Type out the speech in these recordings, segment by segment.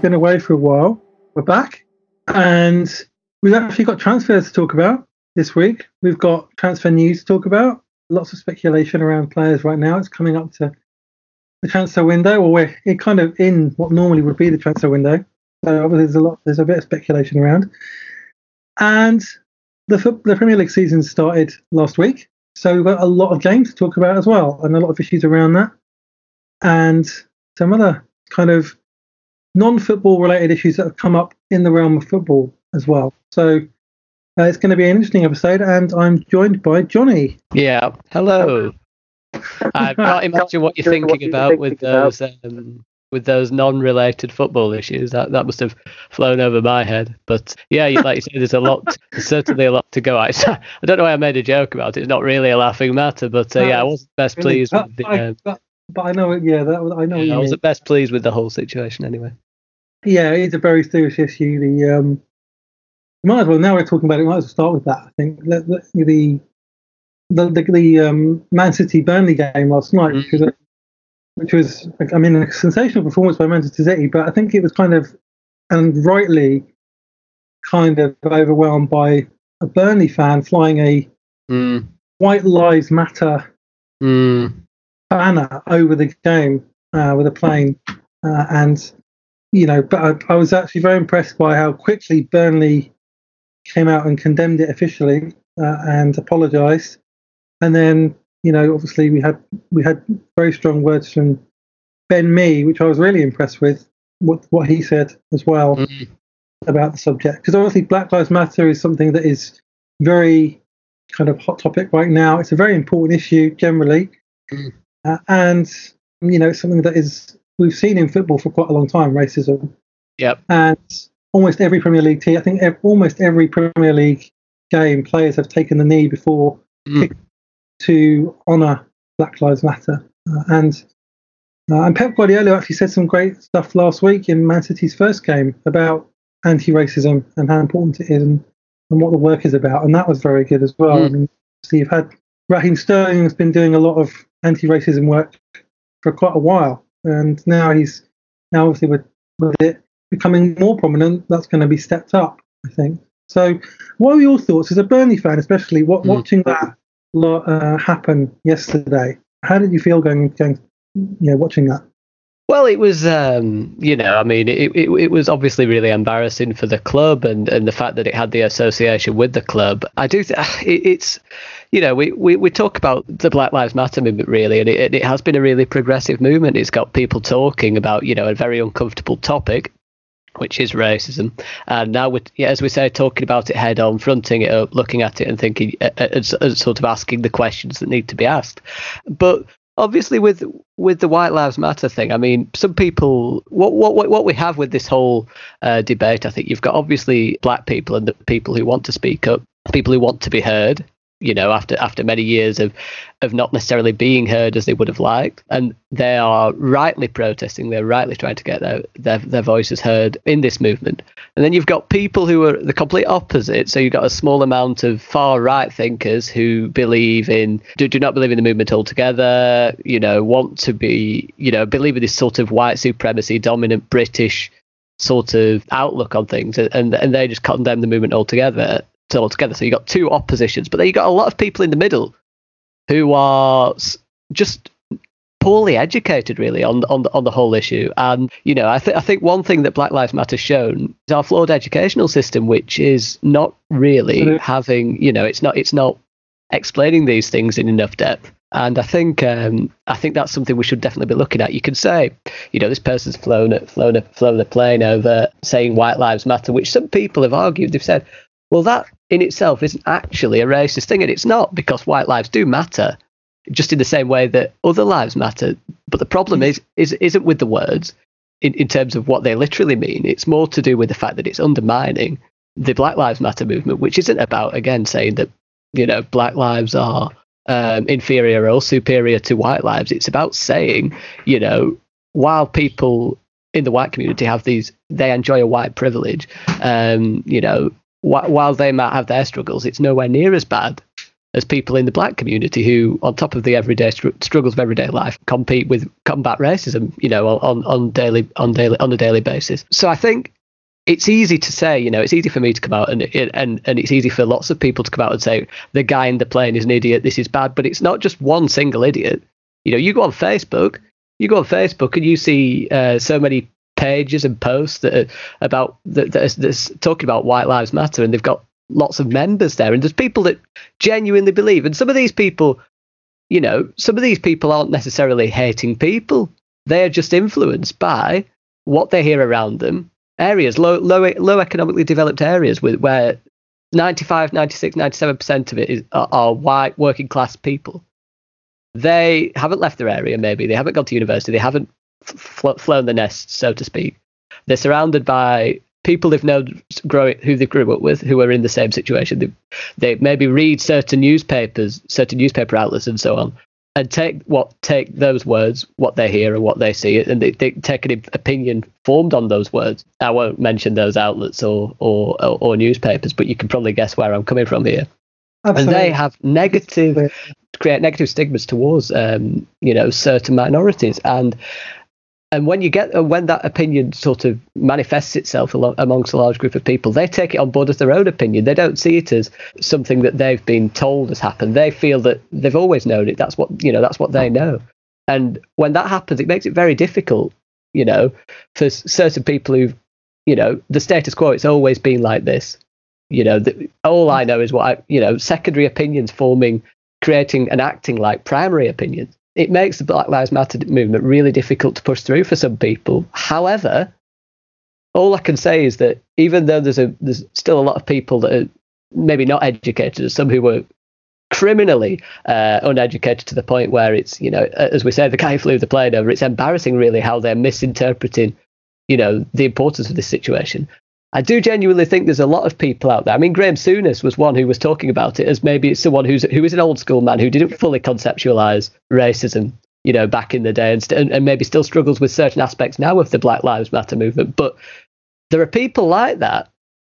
We've been away for a while. We're back, and we've actually got transfers to talk about this week. We've got transfer news to talk about. Lots of speculation around players right now. It's coming up to the transfer window, or we're kind of in what normally would be the transfer window. So obviously there's a lot, there's a bit of speculation around, and the the Premier League season started last week, so we've got a lot of games to talk about as well, and a lot of issues around that, and some other kind of non-football related issues that have come up in the realm of football as well. So uh, it's going to be an interesting episode, and I'm joined by Johnny. Yeah, hello. I can't imagine what you're thinking about with those um, with those non-related football issues. That that must have flown over my head. But yeah, like you say, there's a lot, there's certainly a lot to go at. I don't know why I made a joke about it. It's not really a laughing matter, but uh, yeah, I wasn't best pleased with the. Um, but, but I know, yeah, that I know. Yeah, I was at best pleased with the whole situation anyway. Yeah, it's a very serious issue. The um, might as well now we're talking about it. Might as well start with that. I think the the the, the, the um, Man City Burnley game last night, mm-hmm. which was, a, which was, I mean, a sensational performance by Manchester City, but I think it was kind of, and rightly, kind of overwhelmed by a Burnley fan flying a mm. White Lives Matter mm. Banner over the game uh, with a plane, uh, and you know, but I, I was actually very impressed by how quickly Burnley came out and condemned it officially uh, and apologised. And then, you know, obviously we had we had very strong words from Ben Mee, which I was really impressed with what what he said as well mm-hmm. about the subject. Because obviously Black Lives Matter is something that is very kind of hot topic right now. It's a very important issue generally, mm. Uh, and you know, something that is we've seen in football for quite a long time racism. Yep. And almost every Premier League team, I think ev- almost every Premier League game, players have taken the knee before mm. to honour Black Lives Matter. Uh, and uh, and Pep Guardiola actually said some great stuff last week in Man City's first game about anti-racism and how important it is and, and what the work is about. And that was very good as well. Mm. I mean, so you've had Raheem Sterling has been doing a lot of anti-racism work for quite a while, and now he's now obviously with, with it becoming more prominent, that's going to be stepped up, I think. So, what are your thoughts as a Burnley fan, especially what, mm. watching that uh, happen yesterday? How did you feel going, going, you know, watching that? Well, it was, um, you know, I mean, it, it, it was obviously really embarrassing for the club, and, and the fact that it had the association with the club. I do, th- it, it's, you know, we, we, we talk about the Black Lives Matter movement really, and it, it has been a really progressive movement. It's got people talking about, you know, a very uncomfortable topic, which is racism. And now, with, yeah, as we say, talking about it head on, fronting it up, looking at it and thinking, uh, uh sort of asking the questions that need to be asked. But obviously, with with the White Lives Matter thing, I mean, some people, what what what we have with this whole uh, debate, I think you've got obviously black people and the people who want to speak up, people who want to be heard, you know, after after many years of of not necessarily being heard as they would have liked, and they are rightly protesting. They're rightly trying to get their their, their voices heard in this movement. And then you've got people who are the complete opposite. So you've got a small amount of far right thinkers who believe in do, do not believe in the movement altogether. You know, want to be you know believe in this sort of white supremacy, dominant British sort of outlook on things, and and they just condemn the movement altogether altogether. So you got two oppositions, but then you got a lot of people in the middle who are just poorly educated really on on on the whole issue. And you know, I think I think one thing that Black Lives Matter shown is our flawed educational system, which is not really mm-hmm. having you know, it's not it's not explaining these things in enough depth. And I think um, I think that's something we should definitely be looking at. You can say, you know, this person's flown a, flown a, flown a plane over saying white lives matter, which some people have argued. They've said, well, that in itself isn't actually a racist thing, and it's not because white lives do matter, just in the same way that other lives matter. But the problem is, is isn't with the words in, in terms of what they literally mean. It's more to do with the fact that it's undermining the Black Lives Matter movement, which isn't about again saying that you know black lives are um, inferior or superior to white lives. It's about saying you know while people in the white community have these they enjoy a white privilege um, you know while they might have their struggles, it's nowhere near as bad as people in the black community who, on top of the everyday str- struggles of everyday life, compete with combat racism, you know, on, on daily on daily on a daily basis. So I think it's easy to say, you know, it's easy for me to come out and and and it's easy for lots of people to come out and say the guy in the plane is an idiot, this is bad, but it's not just one single idiot. You know, you go on Facebook, you go on Facebook and you see uh, so many pages and posts that are about that, that's talking about white lives matter and they've got lots of members there and there's people that genuinely believe and some of these people you know some of these people aren't necessarily hating people. They are just influenced by what they hear around them areas low low low economically developed areas with where 95 96 97% of it is are, are white working class people. They haven't left their area maybe. They haven't gone to university. They haven't fl- flown the nest so to speak. They're surrounded by people they've known growing who they grew up with who are in the same situation. They, they maybe read certain newspapers certain newspaper outlets and so on and take what take those words what they hear and what they see and they, they take an opinion formed on those words. I won't mention those outlets or or or, or newspapers but you can probably guess where i'm coming from here. Absolutely. and they have negative create negative stigmas towards um, you know certain minorities. And and when you get uh, when that opinion sort of manifests itself amongst a large group of people, they take it on board as their own opinion. They don't see it as something that they've been told has happened. They feel that they've always known it. That's what you know. That's what they know. And when that happens, it makes it very difficult, you know, for certain people who, you know, the status quo. It's always been like this. You know, the, all I know is what I, you know, secondary opinions forming, creating and acting like primary opinions it makes the Black Lives Matter movement really difficult to push through for some people. However, all I can say is that even though there's a there's still a lot of people that are maybe not educated, some who were criminally uh, uneducated to the point where it's you know as we say the guy flew the plane over. It's embarrassing really how they're misinterpreting you know the importance of this situation. I do genuinely think there's a lot of people out there. I mean, Graham Souness was one who was talking about it as maybe it's someone who's who is an old school man who didn't fully conceptualize racism, you know, back in the day, and, st- and maybe still struggles with certain aspects now of the Black Lives Matter movement. But there are people like that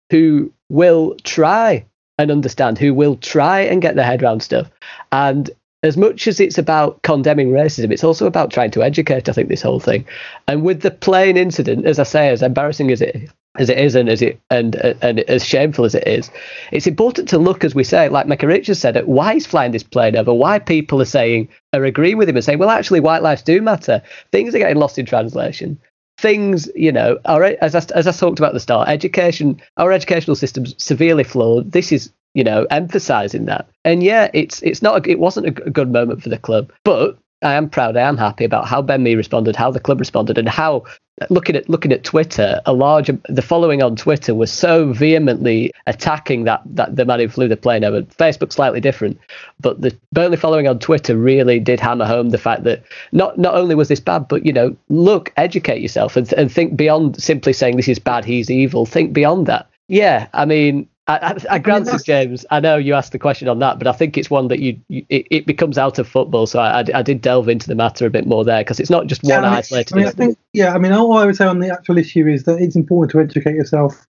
who will try and understand, who will try and get their head around stuff. And as much as it's about condemning racism, it's also about trying to educate. I think this whole thing, and with the plane incident, as I say, as embarrassing as it as it is and as it and and as shameful as it is, it's important to look, as we say, like Micah Richards said, at why he's flying this plane over, why people are saying are agreeing with him and saying, well, actually, white lives do matter. Things are getting lost in translation. Things, you know, are as I, as I talked about at the start, education, our educational system's severely flawed. This is, you know, emphasising that. And yeah, it's it's not a, it wasn't a good moment for the club, but I am proud. I am happy about how Ben Mee responded, how the club responded, and how looking at looking at Twitter, a large the following on Twitter was so vehemently attacking that that the man who flew the plane over. Facebook slightly different, but the Burnley following on Twitter really did hammer home the fact that not not only was this bad, but you know, look, educate yourself and and think beyond simply saying this is bad, he's evil. Think beyond that. Yeah, I mean, I, I, I granted, I James, I know you asked the question on that, but I think it's one that you, you it, it, becomes out of football. So I, I, did delve into the matter a bit more there because it's not just yeah, one isolated. I mean, I think, yeah, I mean, all I would say on the actual issue is that it's important to educate yourself,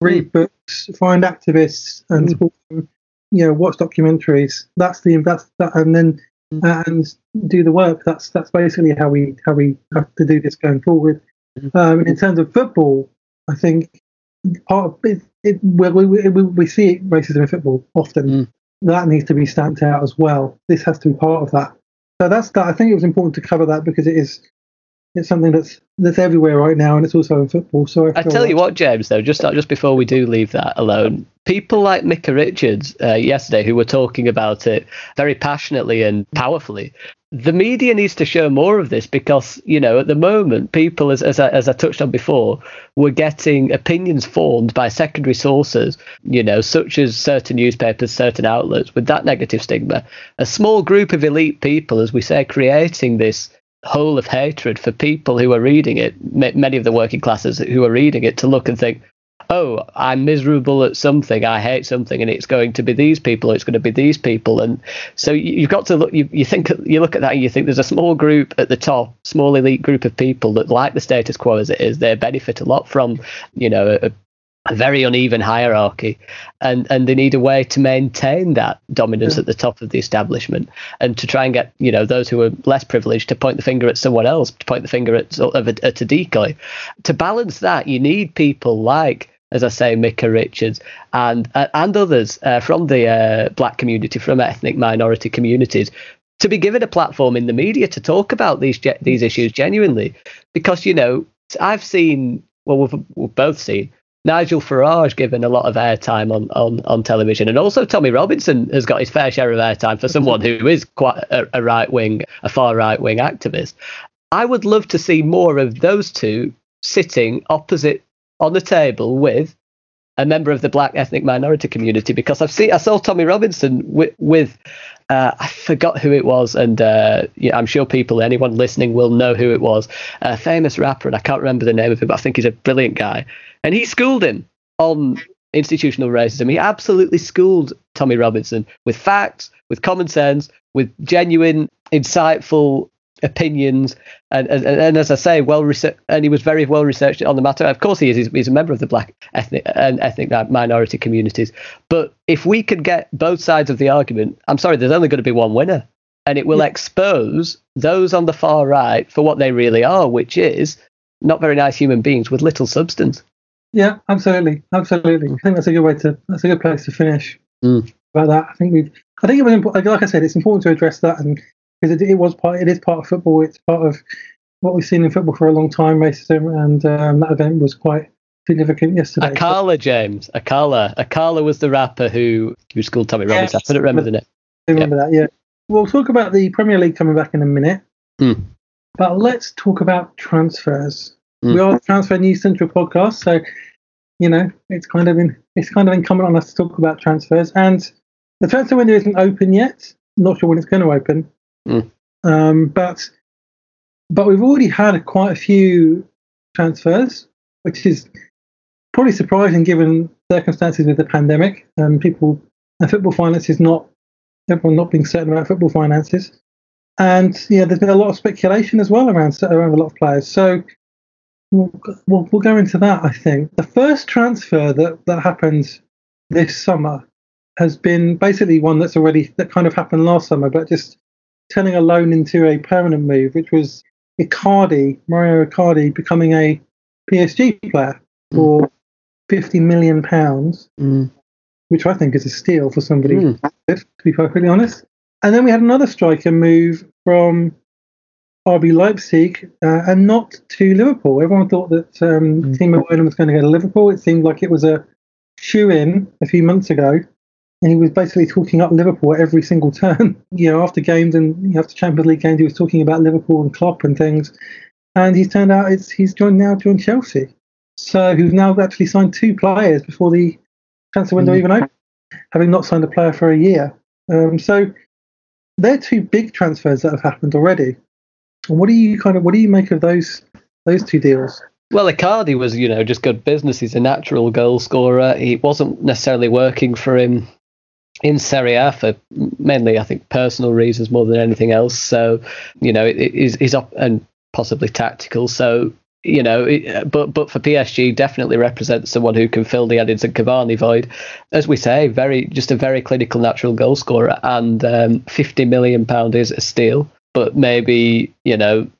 read mm. books, find activists, and mm. you know, watch documentaries. That's the that's that, and then mm. and do the work. That's that's basically how we how we have to do this going forward. Mm. Um, in terms of football, I think part of it, it we, we, we, see racism in football often. Mm. That needs to be stamped out as well. This has to be part of that. So that's that. I think it was important to cover that because it is it's something that's that's everywhere right now, and it's also in football. So I, I tell like... you what, James, though, just just before we do leave that alone, people like Micah Richards uh, yesterday who were talking about it very passionately and powerfully. The media needs to show more of this because you know at the moment people, as as I, as I touched on before, were getting opinions formed by secondary sources, you know, such as certain newspapers, certain outlets, with that negative stigma. A small group of elite people, as we say, creating this hole of hatred for people who are reading it, many of the working classes who are reading it, to look and think, oh, I'm miserable at something, I hate something, and it's going to be these people, it's going to be these people, and so you've got to look. You, you think you look at that, and you think there's a small group at the top, small elite group of people that like the status quo as it is. They benefit a lot from, you know, a, a very uneven hierarchy, and and they need a way to maintain that dominance yeah. at the top of the establishment, and to try and get you know those who are less privileged to point the finger at someone else, to point the finger at sort of a, at a decoy. To balance that, you need people like as I say, Micah Richards and uh, and others uh, from the uh, black community, from ethnic minority communities, to be given a platform in the media to talk about these these issues genuinely, because you know I've seen well we've, we've both seen Nigel Farage given a lot of airtime on, on, on television, and also Tommy Robinson has got his fair share of airtime for someone who is quite a, a right wing, a far right wing activist. I would love to see more of those two sitting opposite on the table with a member of the black ethnic minority community because I've seen I saw Tommy Robinson with, with uh, I forgot who it was, and uh, I'm sure people, anyone listening, will know who it was. A famous rapper, and I can't remember the name of him, but I think he's a brilliant guy. And he schooled him on institutional racism. He absolutely schooled Tommy Robinson with facts, with common sense, with genuine, insightful opinions, and, and, and as I say, well researched, and he was very well researched on the matter. Of course, he is. He's, he's a member of the black ethnic and ethnic minority communities. But if we could get both sides of the argument, I'm sorry, there's only going to be one winner, and it will expose those on the far right for what they really are, which is not very nice human beings with little substance. Yeah, absolutely, absolutely. I think that's a good way to. That's a good place to finish mm. about that. I think we've. I think it was important. Like I said, it's important to address that and because it, it, was part, it is part of football. It's part of what we've seen in football for a long time, racism, and um, that event was quite significant yesterday. Akala, James, Akala, Akala was the rapper who who schooled Tommy Robbins. Yes, I couldn't remember the name. I remember yeah. that. Yeah, we'll talk about the Premier League coming back in a minute, mm. but let's talk about transfers. Mm. We are transfer news central podcast, so you know it's kind of in, it's kind of incumbent on us to talk about transfers. And the transfer window isn't open yet. Not sure when it's going to open. Mm. Um, but but we've already had quite a few transfers, which is probably surprising given circumstances with the pandemic. Um, people and football finances not everyone not being certain about football finances, and yeah, there's been a lot of speculation as well around around a lot of players. So we'll, we'll, we'll go into that. I think the first transfer that that happened this summer has been basically one that's already that kind of happened last summer, but just turning a loan into a permanent move, which was Icardi, Mauro Icardi, becoming a PSG player for mm. 50 million pounds, mm. which I think is a steal for somebody, mm. to be perfectly honest. And then we had another striker move from RB Leipzig uh, and not to Liverpool. Everyone thought that um, mm. Timo Werner was going to go to Liverpool. It seemed like it was a shoe in a few months ago and he was basically talking up Liverpool at every single turn. you know, after games and after Champions League games, he was talking about Liverpool and Klopp and things. And he's turned out it's he's joined now joined Chelsea. So who've now actually signed two players before the transfer window mm. even opened, having not signed a player for a year. Um, so they're two big transfers that have happened already. And what do you kind of what do you make of those those two deals? Well, Icardi was, you know, just good business. He's a natural goal scorer. He wasn't necessarily working for him in Serie A for mainly, I think, personal reasons more than anything else. So, you know, it is is up and possibly tactical. So, you know, it, but but for PSG, definitely represents someone who can fill the Edinson Cavani void. As we say, very just a very clinical natural goal scorer, and um, fifty million pound is a steal. But maybe you know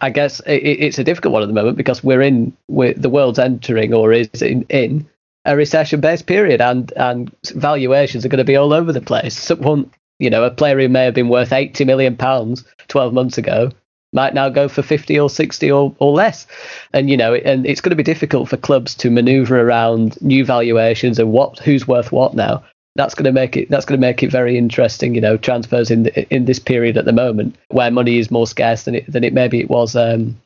I guess it, it's a difficult one at the moment because we're in we're, the world's entering or is in, in a recession-based period, and and valuations are going to be all over the place. Someone, you know, a player who may have been worth eighty million pounds twelve months ago might now go for 50 or 60 or, or less and you know and it's going to be difficult for clubs to maneuver around new valuations and what who's worth what now that's going to make it that's going to make it very interesting you know transfers in the, in this period at the moment where money is more scarce than it than it maybe it was um,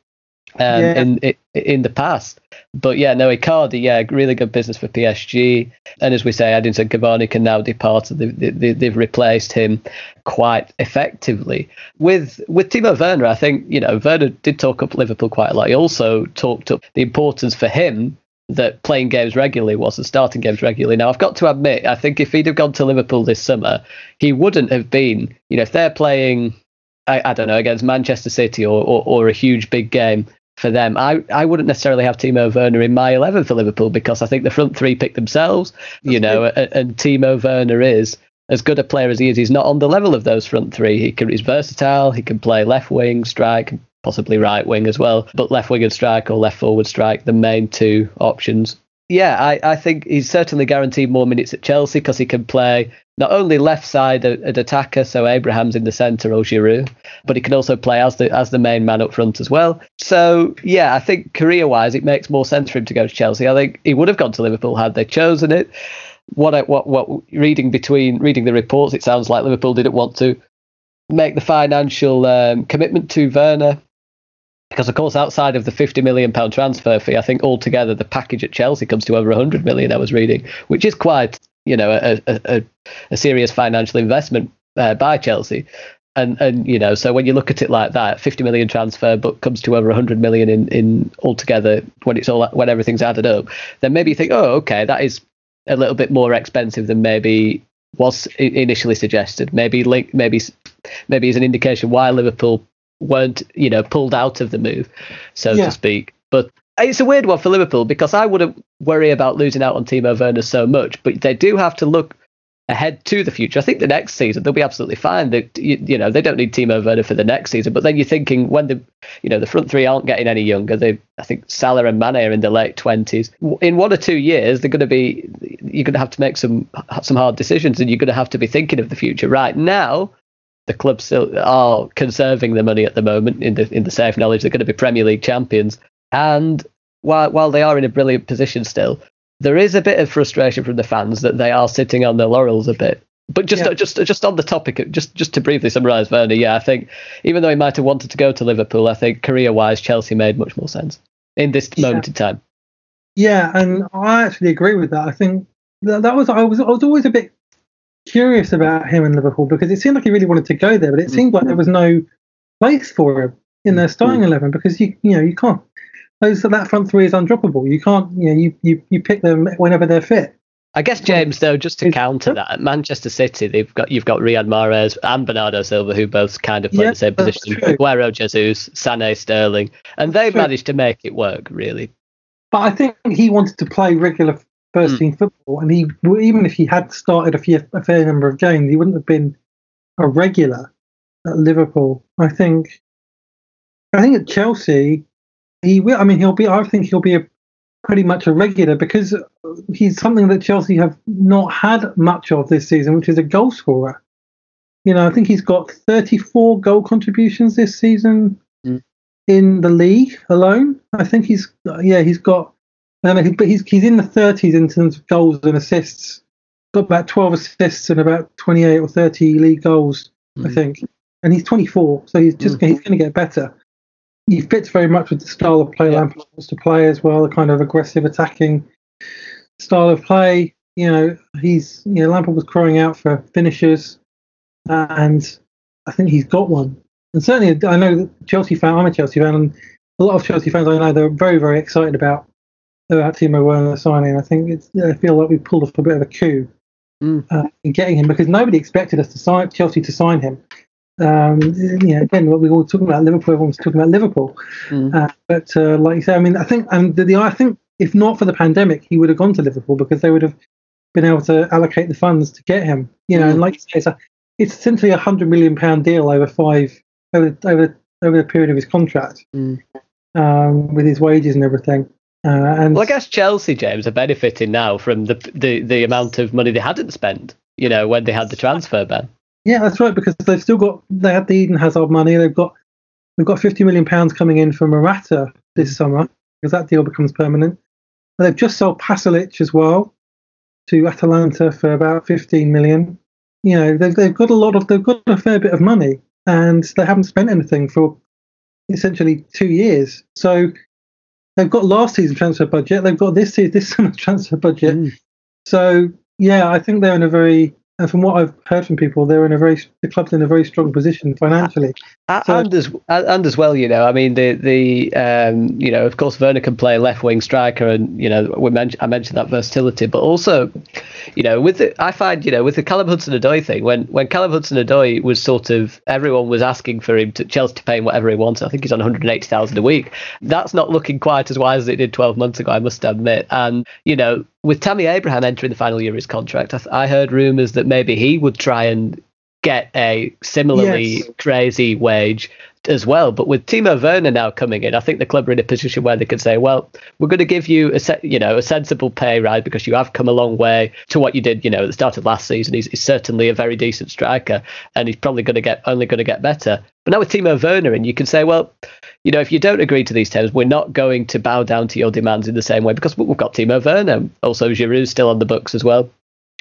um, yeah. in in the past. But yeah, no, Icardi, yeah, really good business for PSG. And as we say, Edinson Cavani can now depart. They, they, they've replaced him quite effectively with with Timo Werner. I think you know Werner did talk up Liverpool quite a lot. He also talked up the importance for him that playing games regularly was and starting games regularly. Now, I've got to admit, I think if he'd have gone to Liverpool this summer, he wouldn't have been, you know, if they're playing, I, I don't know, against Manchester City or, or, or, a huge big game, for them. I, I wouldn't necessarily have Timo Werner in my 11 for Liverpool because I think the front three pick themselves, That's you know, and, and Timo Werner is as good a player as he is. He's not on the level of those front three. He can, he's versatile. He can play left wing, strike, possibly right wing as well. But left wing and strike or left forward strike, the main two options. Yeah, I, I think he's certainly guaranteed more minutes at Chelsea because he can play not only left side at attacker, so Abraham's in the centre or Giroud, but he can also play as the as the main man up front as well. So yeah, I think career wise, it makes more sense for him to go to Chelsea. I think he would have gone to Liverpool had they chosen it. What what what reading between reading the reports, it sounds like Liverpool didn't want to make the financial um, commitment to Werner because of course outside of the 50 million pound transfer fee i think altogether the package at chelsea comes to over 100 million i was reading which is quite you know a, a, a serious financial investment uh, by Chelsea. And and you know, so when you look at it like that, 50 million transfer, but comes to over 100 million in in altogether when it's all when everything's added up, then maybe you think, oh, okay, that is a little bit more expensive than maybe was initially suggested. Maybe link, maybe maybe is an indication why Liverpool weren't you know pulled out of the move, so yeah. to speak. But it's a weird one for Liverpool because I wouldn't worry about losing out on Timo Werner so much, but they do have to look ahead to the future. I think the next season they'll be absolutely fine. They, you, you, know, they don't need Timo Werner for the next season. But then you're thinking when the, you know, the front three aren't getting any younger. They, I think Salah and Mane are in their late twenties. In one or two years, they're going to be. You're going to have to make some some hard decisions, and you're going to have to be thinking of the future. Right now, the clubs are conserving the money at the moment in the in the safe knowledge they're going to be Premier League champions. And while while they are in a brilliant position still, there is a bit of frustration from the fans that they are sitting on their laurels a bit. But just yeah. just just on the topic, just just to briefly summarise Werner, yeah, I think even though he might have wanted to go to Liverpool, I think career-wise Chelsea made much more sense in this yeah. moment in time. Yeah, and I actually agree with that. I think that, that was I was I was always a bit curious about him in Liverpool because it seemed like he really wanted to go there, but it seemed like there was no place for him in their starting mm. eleven because you you know you can't those that front three is undroppable. You can't, you know, you, you, you pick them whenever they're fit. I guess James, though, just to counter that, at Manchester City, they've got you've got Riyad Mahrez and Bernardo Silva, who both kind of play yeah, the same position. Aguero, Jesus, Sané, Sterling, and they've managed to make it work really. But I think he wanted to play regular first mm. team football, and he even if he had started a, few, a fair number of games, he wouldn't have been a regular at Liverpool. I think. I think at Chelsea, he will. I mean, he'll be. I think he'll be a pretty much a regular because he's something that Chelsea have not had much of this season, which is a goal scorer. You know, I think he's got 34 goal contributions this season mm. in the league alone. I think he's yeah, he's got. I but he's he's in the 30s in terms of goals and assists. Got about 12 assists and about 28 or 30 league goals, mm. I think. And he's 24, so he's just mm. he's going to get better he fits very much with the style of play yeah. Lampard wants to play as well, the kind of aggressive attacking style of play. You know, he's you know Lampard was crying out for finishers, and I think he's got one. And certainly, I know that Chelsea fan. I'm a Chelsea fan, and a lot of Chelsea fans I know they're very very excited about about Timo Werner signing. I think it's I feel like we pulled off a bit of a coup mm. uh, in getting him because nobody expected us to sign Chelsea to sign him um, you know, again, what we were talking about Liverpool, everyone's talking about Liverpool. Mm. Uh, but uh, like you say, I mean, I think, and the, the, I think if not for the pandemic, he would have gone to Liverpool because they would have been able to allocate the funds to get him. You know, mm. and like you say, it's, a, it's essentially a hundred million pound deal over five over over over the period of his contract, mm. um, with his wages and everything. Uh, and well, I guess Chelsea, James, are benefiting now from the, the the amount of money they hadn't spent. You know, when they had the transfer ban. Yeah, that's right. Because they've still got they had the Eden Hazard money. They've got they've got fifty million pounds coming in from Morata this summer because that deal becomes permanent. they've just sold Pasalic as well to Atalanta for about fifteen million. You know, they've they've got a lot of they've got a fair bit of money, and they haven't spent anything for essentially two years. So they've got last season transfer budget. They've got this this summer transfer budget. Mm. So yeah, I think they're in a very and from what I've heard from people, they're in a very the club's in a very strong position financially. Uh, so, and as and as well, you know, I mean, the the um, you know, of course, Werner can play left wing striker, and you know, we mentioned I mentioned that versatility, but also, you know, with the I find you know with the Callum Hudson-Odoi thing, when when Callum Hudson-Odoi was sort of everyone was asking for him to Chelsea to pay him whatever he wants. I think he's on 180,000 a week. That's not looking quite as wise as it did 12 months ago, I must admit. And you know, with Tammy Abraham entering the final year of his contract, I, I heard rumours that maybe he would try and get a similarly yes. crazy wage as well. But with Timo Werner now coming in, I think the club are in a position where they could say, well, we're going to give you a se- you know a sensible pay rise because you have come a long way to what you did you know at the start of last season. He's, he's certainly a very decent striker, and he's probably going to get only going to get better. But now with Timo Werner, in, you can say, well, you know, if you don't agree to these terms, we're not going to bow down to your demands in the same way because we've got Timo Werner. Also, Giroud's still on the books as well.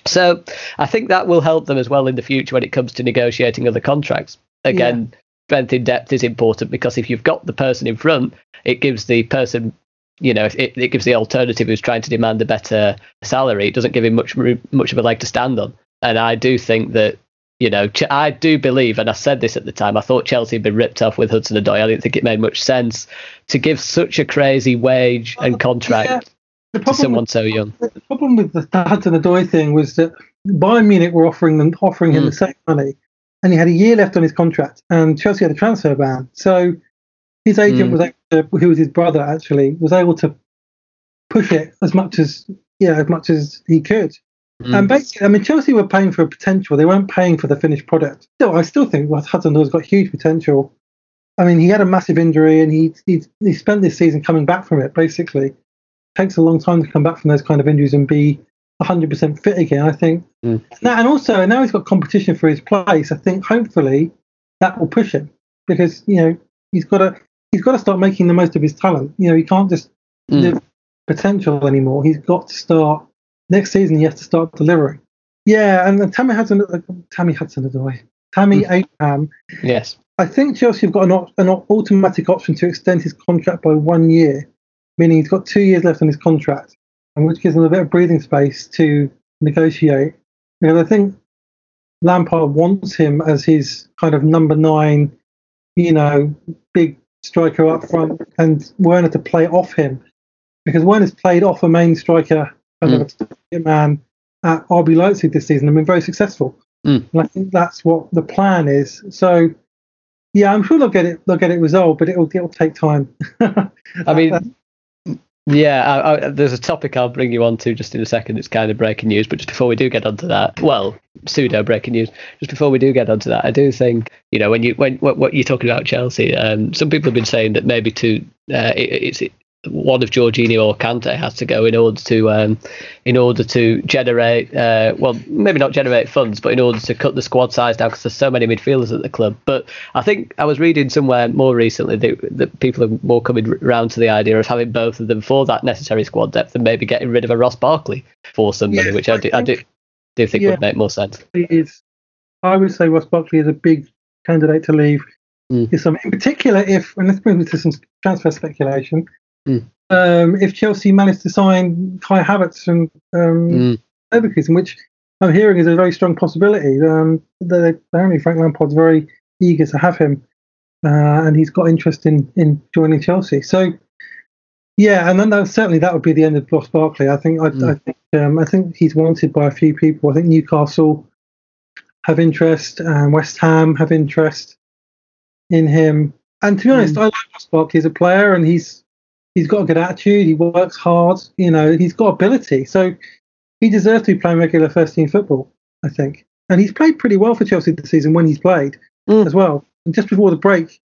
So I think that will help them as well in the future when it comes to negotiating other contracts. Again, yeah. strength in depth is important because if you've got the person in front, it gives the person, you know, it, it gives the alternative who's trying to demand a better salary. It doesn't give him much much of a leg to stand on. And I do think that you know, I do believe, and I said this at the time, I thought Chelsea had been ripped off with Hudson-Odoi. I didn't think it made much sense to give such a crazy wage and contract the problem someone with, so young. The problem with the Hudson-Odoi thing was that Bayern Munich were offering them offering him mm. the same money, and he had a year left on his contract, and Chelsea had a transfer ban. So his agent mm. was able to, who was his brother actually, was able to push it as much as yeah, as much as he could. Mm. And basically, I mean, Chelsea were paying for a potential; they weren't paying for the finished product. Still, I still think well, Hudson-Odoi's got huge potential. I mean, he had a massive injury, and he he he spent this season coming back from it, basically takes a long time to come back from those kind of injuries and be 100% fit again. I think, mm. now, and also now he's got competition for his place. I think hopefully that will push him because you know he's got to he's got to start making the most of his talent. You know he can't just mm. live potential anymore. He's got to start next season. He has to start delivering. Yeah, and, Tammy Hudson, uh, Tammy Hudson, way. Tammy mm. Abraham. Yes. I think Chelsea have got an, an automatic option to extend his contract by one year meaning he's got two years left on his contract, and which gives him a bit of breathing space to negotiate. Because I think Lampard wants him as his kind of number nine, you know, big striker up front, and Werner to play off him. Because Werner's played off a main striker, kind mm. of a man at RB Leipzig this season and been very successful. Mm. And I think that's what the plan is. So, yeah, I'm sure they'll get it. They'll get it resolved, but it'll it'll take time. I mean, yeah, I, I, there's a topic I'll bring you on to just in a second. It's kind of breaking news, but just before we do get onto that, well, pseudo breaking news. Just before we do get onto that, I do think you know when you when what, what you're talking about Chelsea, um, some people have been saying that maybe to uh, it, it's one of Jorginho or Kante has to go in order to um, in order to generate uh, well maybe not generate funds but in order to cut the squad size down because there's so many midfielders at the club but I think I was reading somewhere more recently that, that people are more coming around to the idea of having both of them for that necessary squad depth and maybe getting rid of a Ross Barkley for some money which I do, I do do think yeah, would make more sense. Is I would say Ross Barkley is a big candidate to leave. Mm. in particular if and let's move into some transfer speculation Mm. Um, if Chelsea managed to sign Kai Havertz and um, mm. Leverkusen, which I'm hearing is a very strong possibility. Um, apparently, Frank Lampard's very eager to have him, uh, and he's got interest in, in joining Chelsea. So, yeah, and then that, certainly that would be the end of Ross Barkley. I think I, mm. I think um, I think he's wanted by a few people. I think Newcastle have interest, and West Ham have interest in him. And to be honest, mm. I like Ross Barkley as a player, and he's he's got a good attitude. He works hard. You know, he's got ability. So he deserves to be playing regular first team football, I think. And he's played pretty well for Chelsea this season when he's played mm. as well. And just before the break,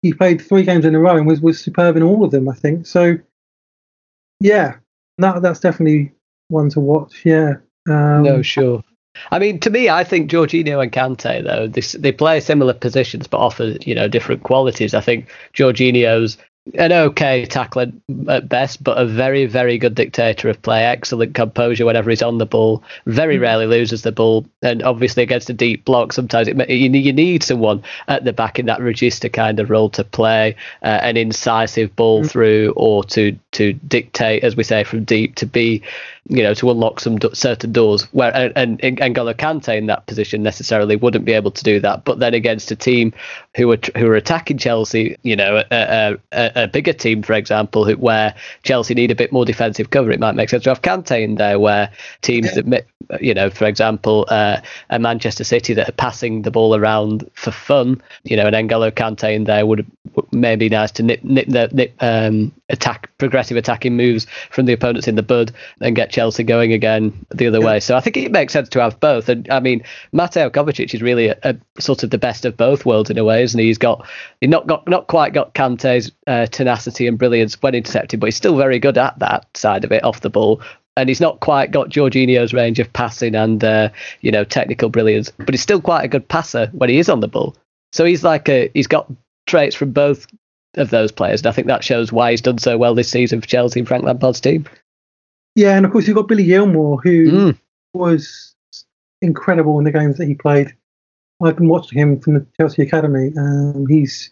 he played three games in a row and was, was superb in all of them, I think. So, yeah, that, that's definitely one to watch. Yeah. Um, no, sure. I mean, to me, I think Jorginho and Kante, though, they, they play similar positions but offer, you know, different qualities. I think Jorginho's an okay tackler at best, but a very, very good dictator of play. Excellent composure whenever he's on the ball. Very mm rarely loses the ball, and obviously against a deep block, sometimes it, you, you need someone at the back in that regista kind of role to play uh, an incisive ball mm through or to to dictate, as we say, from deep to be, you know, to unlock some do- certain doors. Where and, and, N'Golo Kante in that position necessarily wouldn't be able to do that. But then against a team who are who are attacking Chelsea, you know, a, a, a, a bigger team, for example, who, where Chelsea need a bit more defensive cover, it might make sense to have Kante in there. Where teams yeah. that, you know, for example, uh, a Manchester City that are passing the ball around for fun, you know, an N'Golo Kante in there would maybe nice to nip nip the nip um, attack progressive attacking moves from the opponents in the bud and get Chelsea going again the other yeah. way. So I think it makes sense to have both. And I mean, Mateo Kovacic is really a, a, sort of the best of both worlds in a way, isn't he? He's got he's not got not quite got Kante's uh, tenacity and brilliance when intercepted, but he's still very good at that side of it off the ball. And he's not quite got Jorginho's range of passing and uh, you know technical brilliance, but he's still quite a good passer when he is on the ball. So he's like a he's got traits from both of those players. And I think that shows why he's done so well this season for Chelsea and Frank Lampard's team. Yeah, and of course you've got Billy Gilmour, who mm. was incredible in the games that he played. I've been watching him from the Chelsea academy. Um, he's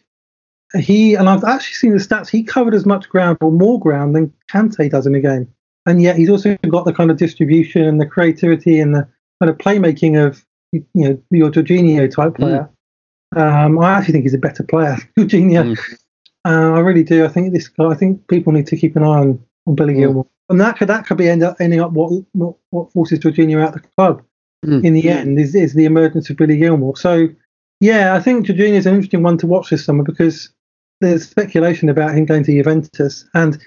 he and I've actually seen the stats. He covered as much ground or more ground than Kante does in a game, and yet he's also got the kind of distribution and the creativity and the kind of playmaking of you know your Jorginho type player. Mm. Um, I actually think he's a better player, Jorginho. Mm. Uh, I really do. I think this. I think people need to keep an eye on, on Billy mm. Gilmour, and that could that could be end up ending up what what, what forces Jorginho out the club mm. in the end is is the emergence of Billy Gilmour. So yeah, I think Jorginho is an interesting one to watch this summer because there's speculation about him going to Juventus, and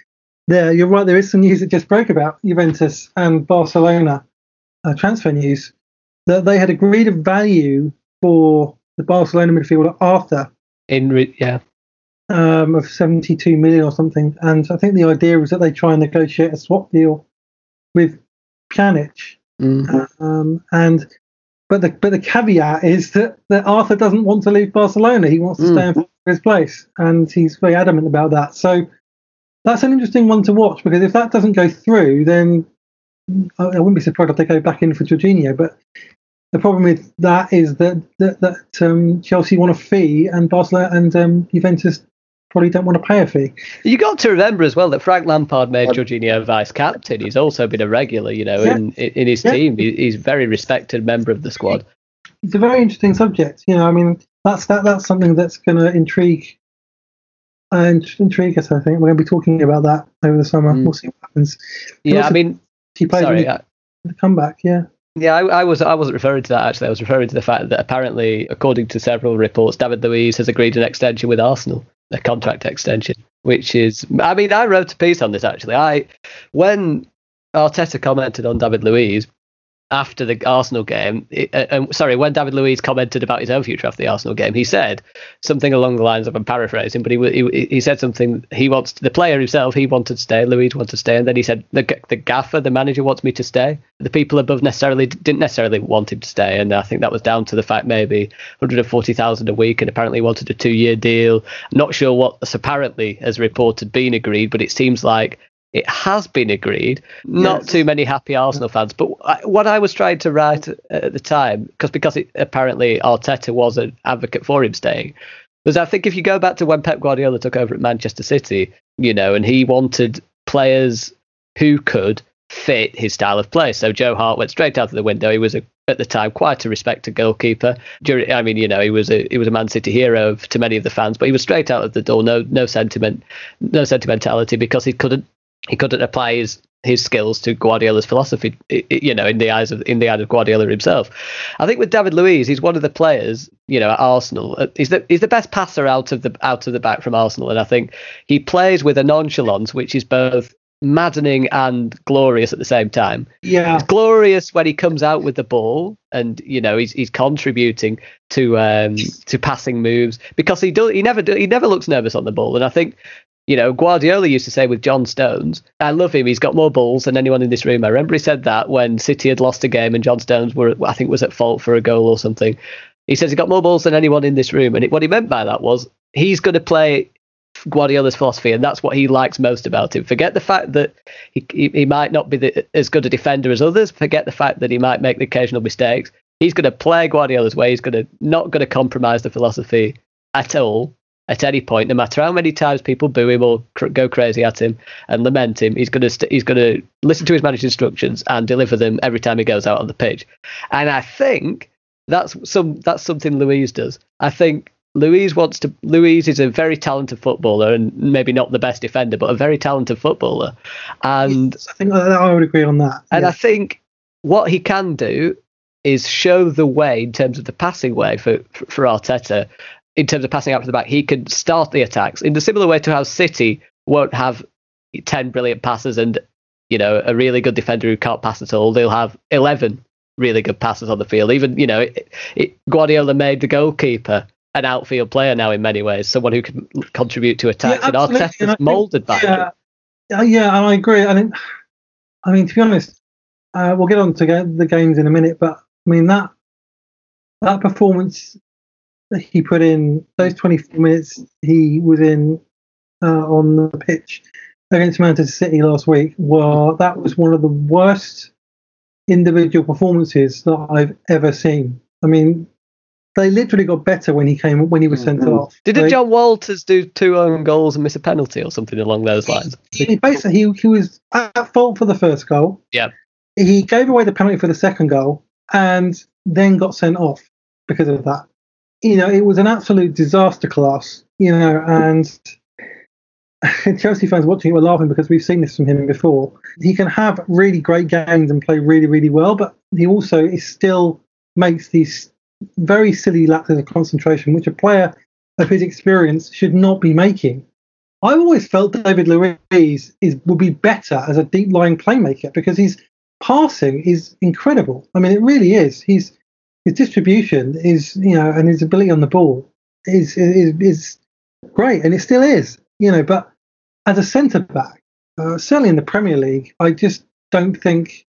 there you're right. There is some news that just broke about Juventus and Barcelona uh, transfer news that they had agreed a value for the Barcelona midfielder Arthur. In re- yeah um, of 72 million or something. And I think the idea was that they try and negotiate a swap deal with Pjanic. Mm-hmm. Um, and but the but the caveat is that, that Arthur doesn't want to leave Barcelona. He wants to mm. stay in his place, and he's very adamant about that. So that's an interesting one to watch because if that doesn't go through, then I, I wouldn't be surprised if they go back in for Jorginho. But the problem with that is that that, that um, Chelsea want a fee, and Barcelona and um, Juventus probably don't want to pay a fee. You got to remember as well that Frank Lampard made um, Jorginho vice captain. He's also been a regular, you know, yeah. in in his yeah. team. he's a very respected member of the squad. It's a very interesting subject. You know, I mean, that's that that's something that's going to intrigue and uh, intrigue us. I think we're going to be talking about that over the summer. Mm. We'll see what happens. Yeah, I mean, he played sorry, the, the comeback. Yeah. Yeah, I, I, was I wasn't referring to that actually. I was referring to the fact that apparently, according to several reports, David Luiz has agreed an extension with Arsenal a contract extension, which is, I mean, I wrote a piece on this actually. I, when Arteta commented on David Luiz, after the Arsenal game, uh, um, sorry, when David Luiz commented about his own future after the Arsenal game, he said something along the lines of, I'm paraphrasing, but he he, he said something. He wants the player himself. He wanted to stay. Luiz wanted to stay, and then he said the the gaffer, the manager, wants me to stay. The people above necessarily didn't necessarily want him to stay, and I think that was down to the fact maybe 140,000 a week, and apparently wanted a two year deal. not sure what's apparently as reported been agreed, but it seems like it has been agreed. Not yes. too many happy Arsenal fans. But what I was trying to write at the time, because because it, apparently Arteta was an advocate for him staying, was I think if you go back to when Pep Guardiola took over at Manchester City, you know, and he wanted players who could fit his style of play. So Joe Hart went straight out of the window. He was a, at the time quite a respected goalkeeper. During, I mean, you know, he was a he was a Man City hero to many of the fans, but he was straight out of the door. No no sentiment, no sentimentality because he couldn't he couldn't apply his his skills to Guardiola's philosophy, you know, in the eyes of in the eyes of Guardiola himself. I think with David Luiz, he's one of the players, you know, at Arsenal. Uh, he's the he's the best passer out of the out of the back from Arsenal, and I think he plays with a nonchalance which is both maddening and glorious at the same time. Yeah, it's glorious when he comes out with the ball and you know he's he's contributing to um to passing moves because he does he never do, he never looks nervous on the ball, and I think you know, Guardiola used to say with John Stones, I love him. He's got more balls than anyone in this room. I remember he said that when City had lost a game and John Stones were, I think, was at fault for a goal or something. He says he got more balls than anyone in this room, and it, what he meant by that was he's going to play Guardiola's philosophy, and that's what he likes most about him. Forget the fact that he he, he might not be the, as good a defender as others. Forget the fact that he might make the occasional mistakes. He's going to play Guardiola's way. He's going to not going to compromise the philosophy at all at any point, no matter how many times people boo him or cr- go crazy at him and lament him. He's going to st- he's going to listen to his manager's instructions and deliver them every time he goes out on the pitch. And I think that's some that's something Luiz does. I think Luiz wants to. Luiz is a very talented footballer and maybe not the best defender, but a very talented footballer. And I think I would agree on that. And yeah. I think what he can do is show the way in terms of the passing way for for Arteta. In terms of passing out to the back, he can start the attacks in the similar way to how City won't have ten brilliant passes and you know a really good defender who can't pass at all. They'll have eleven really good passes on the field. Even you know, it, it, Guardiola made the goalkeeper an outfield player now in many ways, someone who can contribute to attacks. Yeah, and. Arteta's And I think- moulded that. Yeah, yeah, yeah, and I agree. I think, I mean, to be honest, uh, we'll get on to the games in a minute, but I mean that that performance he put in those 24 minutes he was in uh, on the pitch against Manchester City last week, well, that was one of the worst individual performances that I've ever seen. I mean, they literally got better when he came when he was sent off. Didn't They- Jon Walters do two own goals and miss a penalty or something along those lines? he basically he, he was at fault for the first goal. Yeah. He gave away the penalty for the second goal and then got sent off because of that. You know, it was an absolute disaster class, you know, and Chelsea fans watching it were laughing because we've seen this from him before. He can have really great games and play really, really well, but he also is still makes these very silly lapses of concentration, which a player of his experience should not be making. I've always felt David Luiz is would be better as a deep lying playmaker because his passing is incredible. I mean, it really is. He's his distribution is you know, and his ability on the ball is is is great, and it still is. You know, but as a centre back, uh, certainly in the Premier League, I just don't think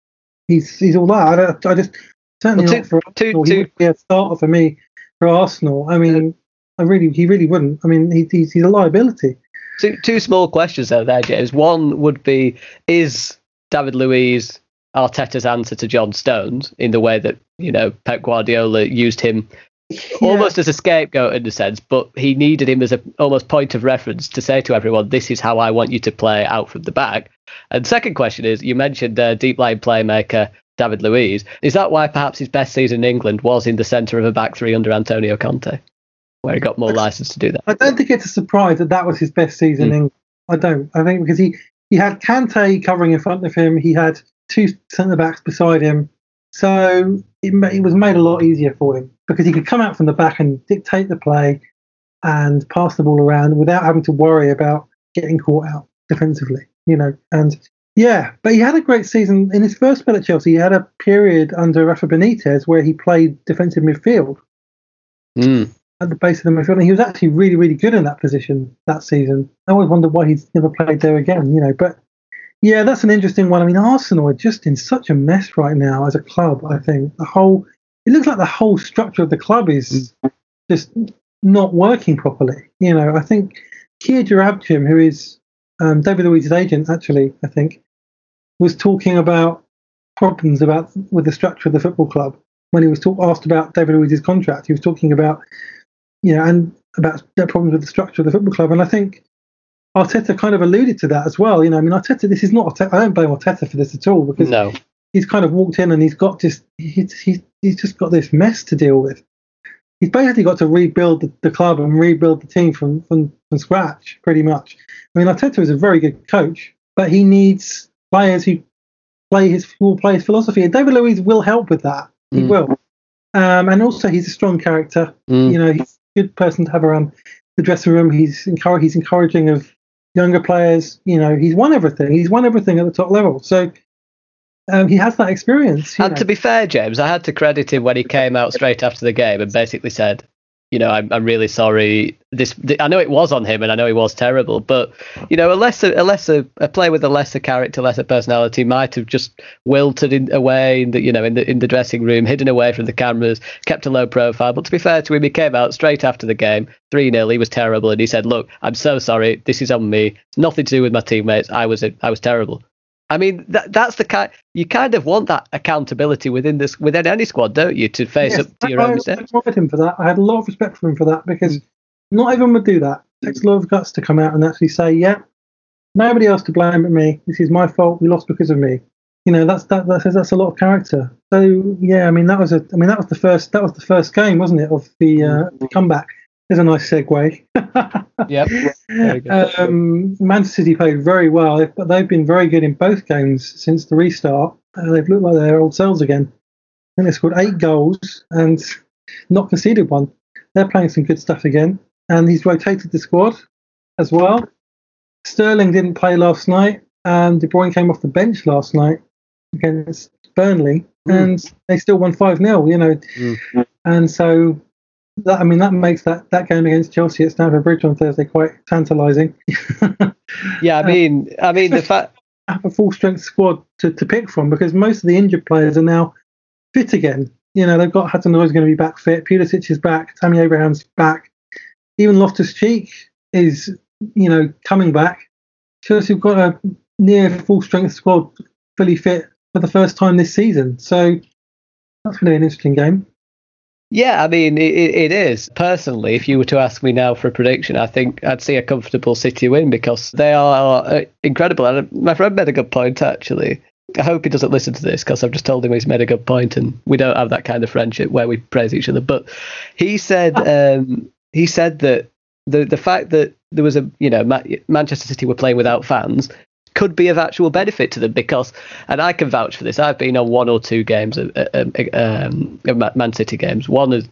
he's he's all that. I, I just certainly Well, not for two- Arsenal. He would be a starter for me for Arsenal. I mean, I really he really wouldn't. I mean, he, he's he's a liability. Two, two small questions though there, James. One would be: Is David Luiz Arteta's answer to John Stones in the way that you know Pep Guardiola used him almost as a scapegoat in a sense, but he needed him as a almost point of reference to say to everyone, "This is how I want you to play out from the back." And second question is: You mentioned uh, deep line playmaker David Luiz. Is that why perhaps his best season in England was in the centre of a back three under Antonio Conte, where he got more license to do that? I don't think it's a surprise that that was his best season. Mm. in I don't. I think because he he had Kante covering in front of him. He had two centre backs beside him, so it, it was made a lot easier for him because he could come out from the back and dictate the play and pass the ball around without having to worry about getting caught out defensively. You know, and yeah, but he had a great season in his first spell at Chelsea. He had a period under Rafa Benitez where he played defensive midfield Mm. at the base of the midfield, and he was actually really, really good in that position that season. I always wondered why he's never played there again, you know. But yeah, that's an interesting one. I mean, Arsenal are just in such a mess right now as a club. I think the whole it looks like the whole structure of the club is just not working properly. You know, I think Kia Joorabchian, who is um, David Luiz's agent, actually, I think, was talking about problems about with the structure of the football club when he was talk, asked about David Luiz's contract. He was talking about, you know, and about the problems with the structure of the football club. And I think Arteta kind of alluded to that as well. You know, I mean, Arteta, this is not, I don't blame Arteta for this at all because No. he's kind of walked in and he's got just, he's, he's, he's just got this mess to deal with. He's basically got to rebuild the, the club and rebuild the team from, from, from scratch, pretty much. I mean, Arteta is a very good coach, but he needs players who play his who will play his philosophy. And David Luiz will help with that. He Mm. will. Um, and also, he's a strong character. Mm. You know, he's a good person to have around the dressing room. He's encourage, he's encouraging of younger players. You know, he's won everything. He's won everything at the top level. So um, he has that experience. And know. to be fair, James, I had to credit him when he came out straight after the game and basically said, you know, I'm, I'm really sorry. This, I know it was on him, and I know he was terrible. But you know, a lesser, a lesser, a player with a lesser character, lesser personality might have just wilted in, away in the, you know, in the in the dressing room, hidden away from the cameras, kept a low profile. But to be fair to him, he came out straight after the game, three 0 He was terrible, and he said, "Look, I'm so sorry. This is on me. It's nothing to do with my teammates. I was, I was terrible." I mean, that, that's the kind you kind of want that accountability within this within any squad, don't you, to face yes, up to your I, own mistakes? I admired him for that. I had a lot of respect for him for that because mm. not everyone would do that. It takes a lot of guts to come out and actually say, "Yeah, nobody else to blame but me. This is my fault. We lost because of me." You know, that's that. That's, that's a lot of character. So yeah, I mean, that was a. I mean, that was the first. That was the first game, wasn't it, of the, uh, the comeback? There's a nice segue. yep. Um, Manchester City played very well, but they've been very good in both games since the restart. Uh, they've looked like their old selves again. And they scored eight goals and not conceded one. They're playing some good stuff again. And he's rotated the squad as well. Sterling didn't play last night, and De Bruyne came off the bench last night against Burnley, mm. and they still won 5 0, you know. Mm. And so that, I mean, that makes that, that game against Chelsea at Stamford Bridge on Thursday quite tantalising. yeah, I um, mean, I mean the fact have a full strength squad to, to pick from because most of the injured players are now fit again. You know, they've got Hudson is going to be back fit. Pulisic is back. Tammy Abraham's back. Even Loftus Cheek is, you know, coming back. Chelsea have got a near full strength squad fully fit for the first time this season. So that's going to be an interesting game. Yeah, I mean, it, it is. Personally, if you were to ask me now for a prediction, I think I'd see a comfortable City win because they are uh, incredible. And my friend made a good point, actually. I hope he doesn't listen to this because I've just told him he's made a good point and we don't have that kind of friendship where we praise each other. But he said um, he said that the the fact that there was a you know Manchester City were playing without fans could be of actual benefit to them because, and I can vouch for this. I've been on one or two games of, uh, um, uh, um, of Man City games. One is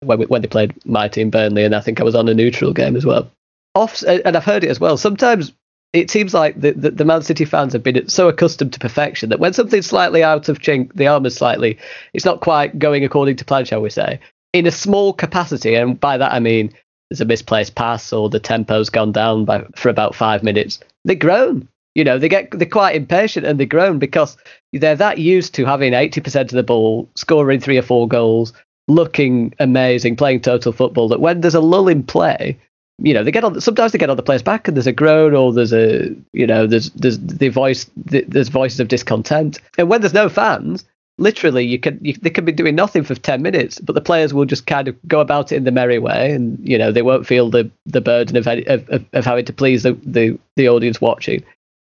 when, we, when they played my team Burnley, and I think I was on a neutral game as well. Off, uh, and I've heard it as well. Sometimes it seems like the, the, the, Man City fans have been so accustomed to perfection that when something's slightly out of chink, the arm is slightly, it's not quite going according to plan, shall we say, in a small capacity. And by that I mean there's a misplaced pass or the tempo's gone down by, for about five minutes. They groan. You know, they get they're quite impatient and they groan because they're that used to having 80% of the ball, scoring three or four goals, looking amazing, playing total football. That when there's a lull in play, you know, they get on. Sometimes they get on the players back, and there's a groan, or there's a, you know, there's there's the voice, there's voices of discontent. And when there's no fans, literally, you can you, they can be doing nothing for ten minutes, but the players will just kind of go about it in the merry way, and you know, they won't feel the the burden of of, of having to please the, the the audience watching.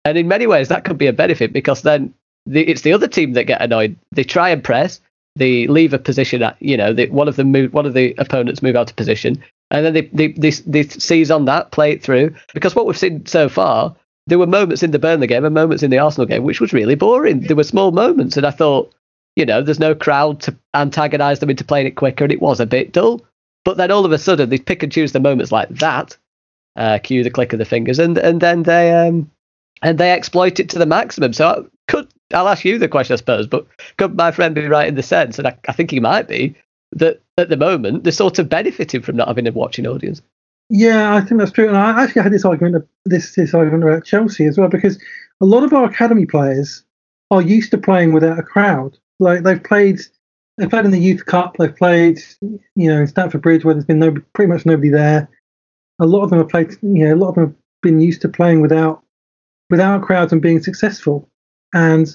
And in many ways, that could be a benefit because then the, it's the other team that get annoyed. They try and press, they leave a position at, you know, they, one of them move, one of the opponents move out of position, and then they, they, they, they seize on that, play it through. Because what we've seen so far, there were moments in the Burnley game and moments in the Arsenal game which was really boring. There were small moments, and I thought, you know, there's no crowd to antagonise them into playing it quicker, and it was a bit dull. But then all of a sudden, they pick and choose the moments like that, uh, cue the click of the fingers, and and then they um, and they exploit it to the maximum. So I could I'll ask you the question, I suppose, but could my friend be right in the sense, and I, I think he might be, that at the moment they're sort of benefiting from not having a watching audience? Yeah, I think that's true. And I actually had this argument, this this argument about Chelsea as well, because a lot of our academy players are used to playing without a crowd. Like they've played, they've played in the Youth Cup, they've played, you know, in Stamford Bridge where there's been no, pretty much nobody there. A lot of them have played, you know, a lot of them have been used to playing without without crowds and being successful. And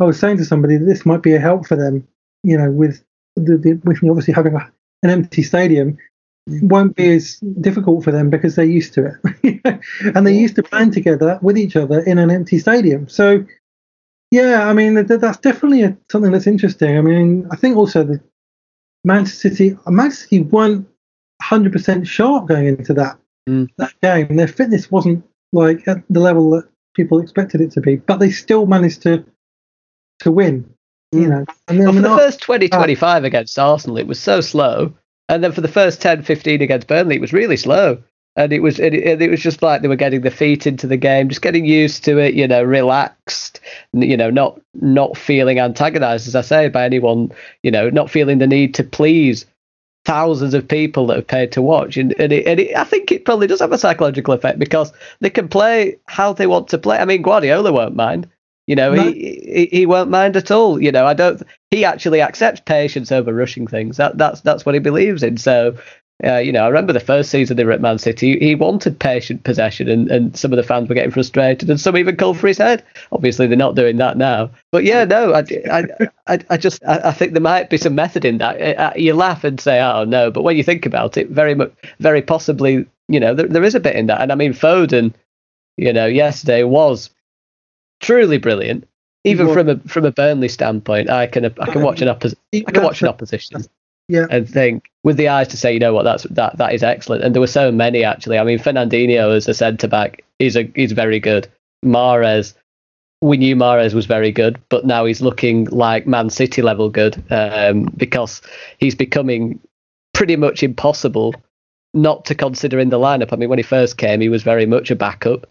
I was saying to somebody that this might be a help for them, you know, with the, the with obviously having a, an empty stadium won't be as difficult for them because they're used to it and they're used to playing together with each other in an empty stadium. So, yeah, I mean, that's definitely a, something that's interesting. I mean, I think also the Manchester City, Manchester City weren't 100% sharp going into that, mm. that game. Their fitness wasn't like at the level that people expected it to be, but they still managed to to win. You hmm. know, and then well, for the first 20, 25 uh, against Arsenal, it was so slow, and then for the first 10, 15 against Burnley, it was really slow. And it was it, it was just like they were getting their feet into the game, just getting used to it, you know, relaxed, you know, not not feeling antagonised, as I say, by anyone, you know, not feeling the need to please thousands of people that have paid to watch, and, and, it, and it, I think it probably does have a psychological effect because they can play how they want to play. I mean, Guardiola won't mind. You know, no. he, he, he won't mind at all. You know, I don't. He actually accepts patience over rushing things. That that's that's what he believes in. So uh, you know, I remember the first season they were at Man City. He wanted patient possession, and, and some of the fans were getting frustrated, and some even called for his head. Obviously, they're not doing that now. But yeah, no, I, I, I, I just I, I, think there might be some method in that. Uh, uh, you laugh and say, "Oh no," but when you think about it, very much, very possibly, you know, there, there is a bit in that. And I mean, Foden, you know, yesterday was truly brilliant. Even from a from a Burnley standpoint, I can I can watch an opposition. I can watch an opposition yeah. and think with the eyes to say, you know what, that's that that is excellent. And there were so many actually. I mean, Fernandinho as a centre back is a is very good. Mahrez, we knew Mahrez was very good, but now he's looking like Man City level good um, because he's becoming pretty much impossible not to consider in the lineup. I mean, when he first came, he was very much a backup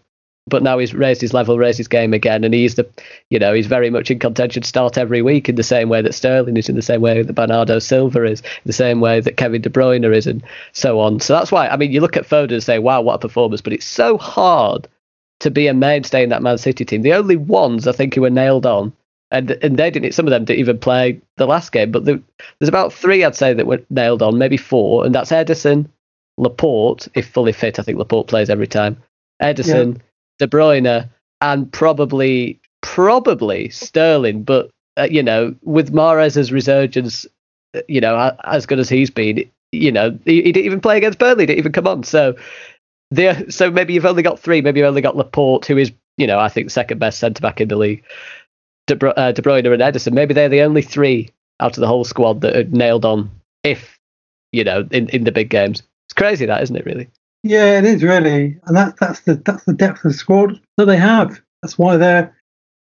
but now he's raised his level, raised his game again, and he's the, you know, he's very much in contention to start every week in the same way that Sterling is, in the same way that Bernardo Silva is, in the same way that Kevin De Bruyne is, and so on. So that's why, I mean, you look at Foden and say, wow, what a performance, but it's so hard to be a mainstay in that Man City team. The only ones I think who were nailed on, and and they didn't. Some of them didn't even play the last game, but there, there's about three I'd say that were nailed on, maybe four, and that's Ederson, Laporte, if fully fit. I think Laporte plays every time. Ederson, Yeah De Bruyne, and probably probably Sterling. But uh, you know, with Mahrez's resurgence, uh, you know, as good as he's been, you know, he, he didn't even play against Burnley. Didn't even come on. So there, so maybe you've only got three. Maybe you've only got Laporte, who is, you know, I think second best centre back in the league. De, Bru- uh, De Bruyne and Ederson. Maybe they're the only three out of the whole squad that are nailed on. If you know, in in the big games, it's crazy that, isn't it? Really. Yeah, it is really, and that that's the that's the depth of the squad that they have. That's why they're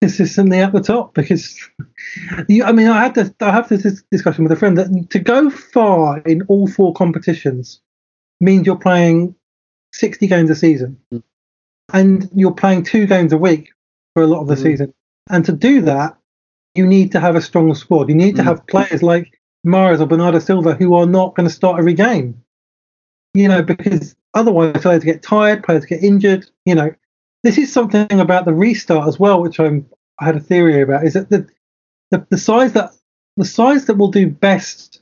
consistently at the top. Because you, I mean, I had this I have this discussion with a friend that to go far in all four competitions means you're playing sixty games a season, mm. and you're playing two games a week for a lot of the mm. season. And to do that, you need to have a strong squad. You need mm. to have players like Mahrez or Bernardo Silva who are not going to start every game. You know, because Otherwise, players get tired, players get injured. You know, this is something about the restart as well, which I'm, I had a theory about. Is that the, the the size that the size that will do best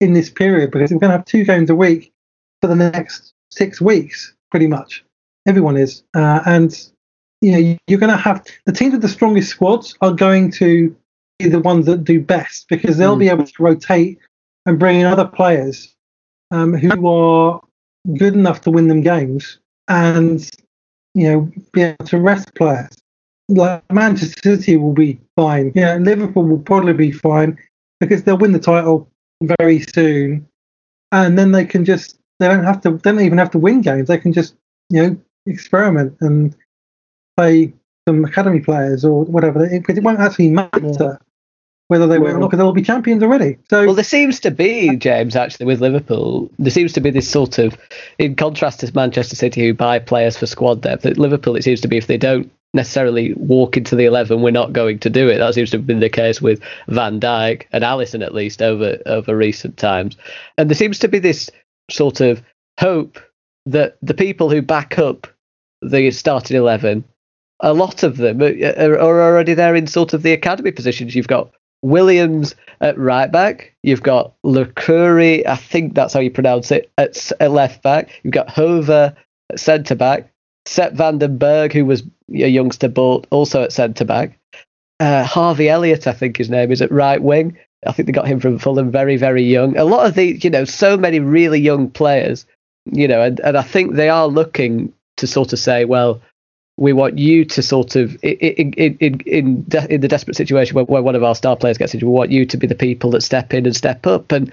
in this period because we're going to have two games a week for the next six weeks, pretty much. Everyone is, uh, and you know you're going to have the teams with the strongest squads are going to be the ones that do best because they'll mm. be able to rotate and bring in other players um, who are good enough to win them games and you know be able to rest players. Like Manchester City will be fine. Yeah, Liverpool will probably be fine because they'll win the title very soon, and then they can just they don't have to they don't even have to win games. They can just you know experiment and play some academy players or whatever. It, it won't actually matter whether they will or not, because they'll be champions already. So, well, there seems to be James actually with Liverpool. There seems to be this sort of, in contrast to Manchester City, who buy players for squad depth. At Liverpool, it seems to be if they don't necessarily walk into the eleven, we're not going to do it. That seems to have been the case with Van Dijk and Alisson at least over over recent times. And there seems to be this sort of hope that the people who back up the starting eleven a lot of them are, already there in sort of the academy positions. You've got Williams at right back. You've got Lucuri, I think that's how you pronounce it, at, at left back. You've got Hoever at centre back. Sepp van den Berg, who was a youngster, but also at centre back. Uh, Harvey Elliott, I think his name is, at right wing. I think they got him from Fulham very, very young. A lot of these, you know, so many really young players, you know, and, and I think they are looking to sort of say, well, we want you to sort of in in in, in, the desperate situation where, where, one of our star players gets injured, we want you to be the people that step in and step up, and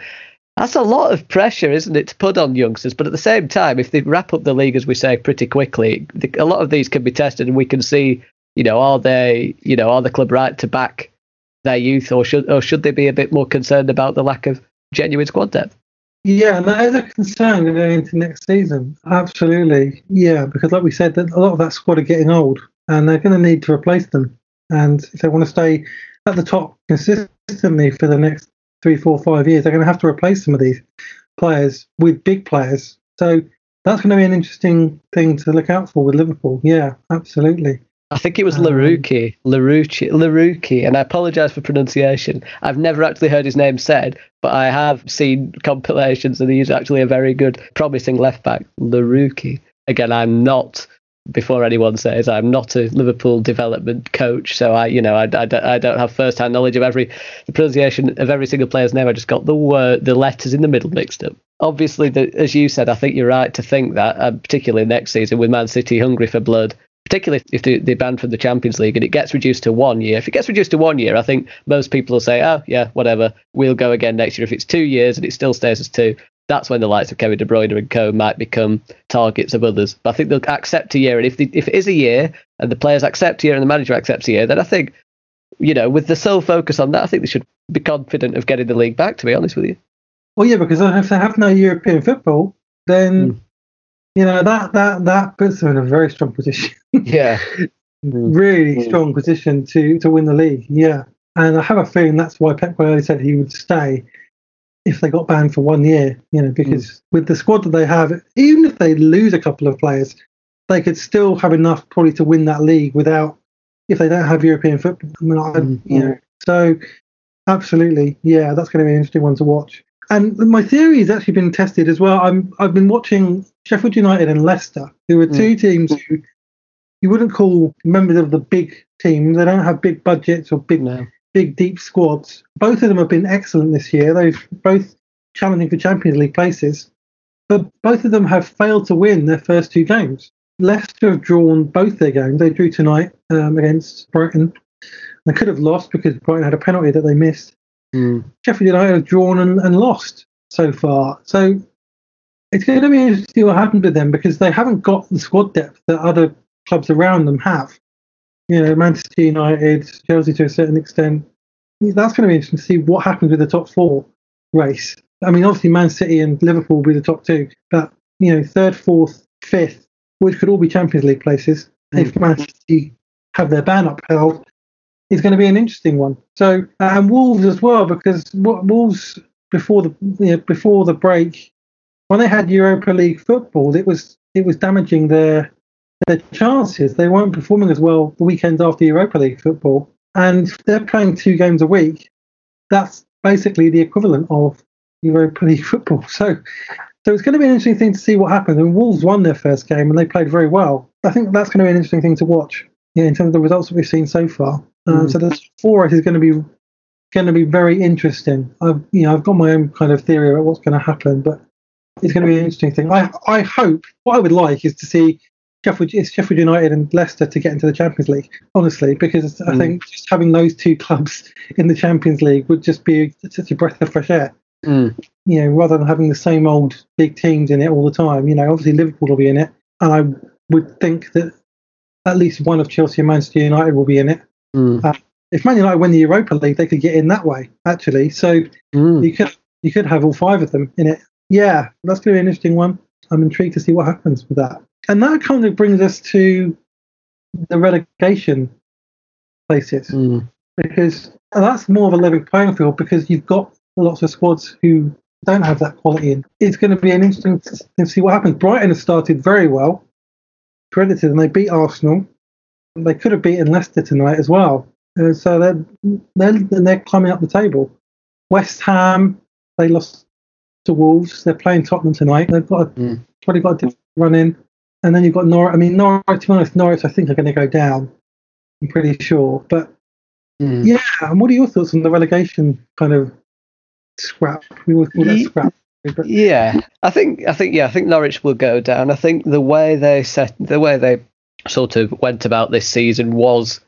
that's a lot of pressure, isn't it, to put on youngsters? But at the same time, if they wrap up the league as we say pretty quickly, the, a lot of these can be tested, and we can see, you know, are they, you know, are the club right to back their youth, or should or should they be a bit more concerned about the lack of genuine squad depth? Yeah, and that is a concern going into next season. Absolutely, yeah, because like we said, that a lot of that squad are getting old, and they're going to need to replace them. And if they want to stay at the top consistently for the next three, four, five years, they're going to have to replace some of these. players with big players. So that's going to be an interesting thing to look out for with Liverpool. Yeah, absolutely. I think it was um, Laruki, Laruki, Laruki, and I apologise for pronunciation. I've never actually heard his name said, but I have seen compilations, and he's actually a very good, promising left back, Laruki. Again, I'm not. Before anyone says I'm not a Liverpool development coach, so I, you know, I, I, I don't have first-hand knowledge of every the pronunciation of every single player's name. I just got the word, the letters in the middle mixed up obviously, the, as you said, I think you're right to think that, uh, particularly next season with Man City hungry for blood, particularly if they, they banned from the Champions League and it gets reduced to one year. If it gets reduced to one year, I think most people will say, oh, yeah, whatever, we'll go again next year. If it's two years and it still stays as two, that's when the likes of Kevin De Bruyne and co might become targets of others. But I think they'll accept a year. And if, they, if it is a year and the players accept a year and the manager accepts a year, then I think, you know, with the sole focus on that, I think they should be confident of getting the league back, to be honest with you. Well, yeah, because if they have no European football, then mm. You know that that that puts them in a very strong position. yeah, really mm. strong position to to win the league. Yeah, and I have a feeling that's why Pep Guardiola said he would stay if they got banned for one year. You know, because mm. with the squad that they have, even if they lose a couple of players, they could still have enough probably to win that league without if they don't have European football. I mean, mm. you know, so absolutely, yeah, that's going to be an interesting one to watch. And my theory has actually been tested as well. I'm I've been watching Sheffield United and Leicester, who are two mm. teams who you wouldn't call members of the big team. They don't have big budgets or big no. big deep squads. Both of them have been excellent this year. They've both challenging for Champions League places, but both of them have failed to win their first two games. Leicester have drawn both their games. They drew tonight um, against Brighton. They could have lost because Brighton had a penalty that they missed. Mm. Sheffield United have drawn and, and lost so far. So it's going to be interesting to see what happens with them because they haven't got the squad depth that other clubs around them have. You know, Manchester United, Chelsea to a certain extent. That's going to be interesting to see what happens with the top four race. I mean, obviously, Man City and Liverpool will be the top two, but you know, third, fourth, fifth, which could all be Champions League places mm. if Man City have their ban upheld is going to be an interesting one. So and Wolves as well because Wolves before the you know, before the break when they had Europa League football, it was it was damaging their their chances. They weren't performing as well the weekends after Europa League football, and they're playing two games a week. That's basically the equivalent of Europa League football. So, so it's going to be an interesting thing to see what happens. And Wolves won their first game and they played very well. I think that's going to be an interesting thing to watch. Yeah, in terms of the results that we've seen so far. Mm. so the four is going to be going to be very interesting. I've you know I've got my own kind of theory about what's going to happen, but it's going to be an interesting thing. I I hope what I would like is to see Sheffield, is Sheffield United and Leicester to get into the Champions League, honestly, because mm. I think just having those two clubs in the Champions League would just be such a breath of fresh air. Mm. You know, rather than having the same old big teams in it all the time. You know, obviously Liverpool will be in it, and I would think that at least one of Chelsea and Manchester United will be in it. Mm. Uh, if Man United win the Europa League, they could get in that way, actually. So mm. you could you could have all five of them in it. Yeah, that's going to be an interesting one. I'm intrigued to see what happens with that. And that kind of brings us to the relegation places mm. because that's more of a level playing field because you've got lots of squads who don't have that quality in. It's going to be an interesting to see what happens. Brighton has started very well, credited, and they beat Arsenal. They could have beaten Leicester tonight as well. Uh, so they're, they're they're climbing up the table. West Ham they lost to Wolves. They're playing Tottenham tonight. They've got a, mm. probably got a run in, and then you've got Norwich. I mean Norwich. To be honest, Norwich I think are going to go down. I'm pretty sure. But mm. yeah, and what are your thoughts on the relegation kind of scrap? We would call that scrap. Yeah, I think I think yeah, I think Norwich will go down. I think the way they set the way they sort of went about this season was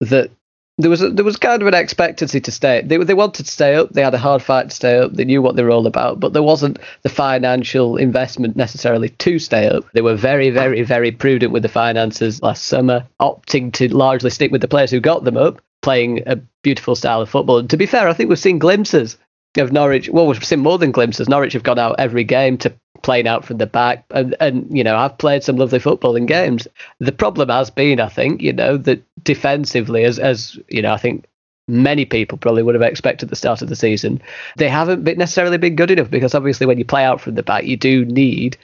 that there was a, there was kind of an expectancy to stay. They they wanted to stay up. They had a hard fight to stay up. They knew what they were all about, but there wasn't the financial investment necessarily to stay up. They were very very very prudent with the finances last summer, opting to largely stick with the players who got them up, playing a beautiful style of football. And to be fair, I think we've seen glimpses of Norwich. Well, we've seen more than glimpses. Norwich have gone out every game to playing out from the back, and and you know I've played some lovely football in games. The problem has been, I think, you know, that defensively, as as you know, I think many people probably would have expected at the start of the season. They haven't been necessarily been good enough because obviously when you play out from the back, you do need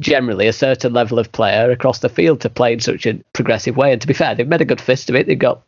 generally a certain level of player across the field to play in such a progressive way. And to be fair, they've made a good fist of it. They've got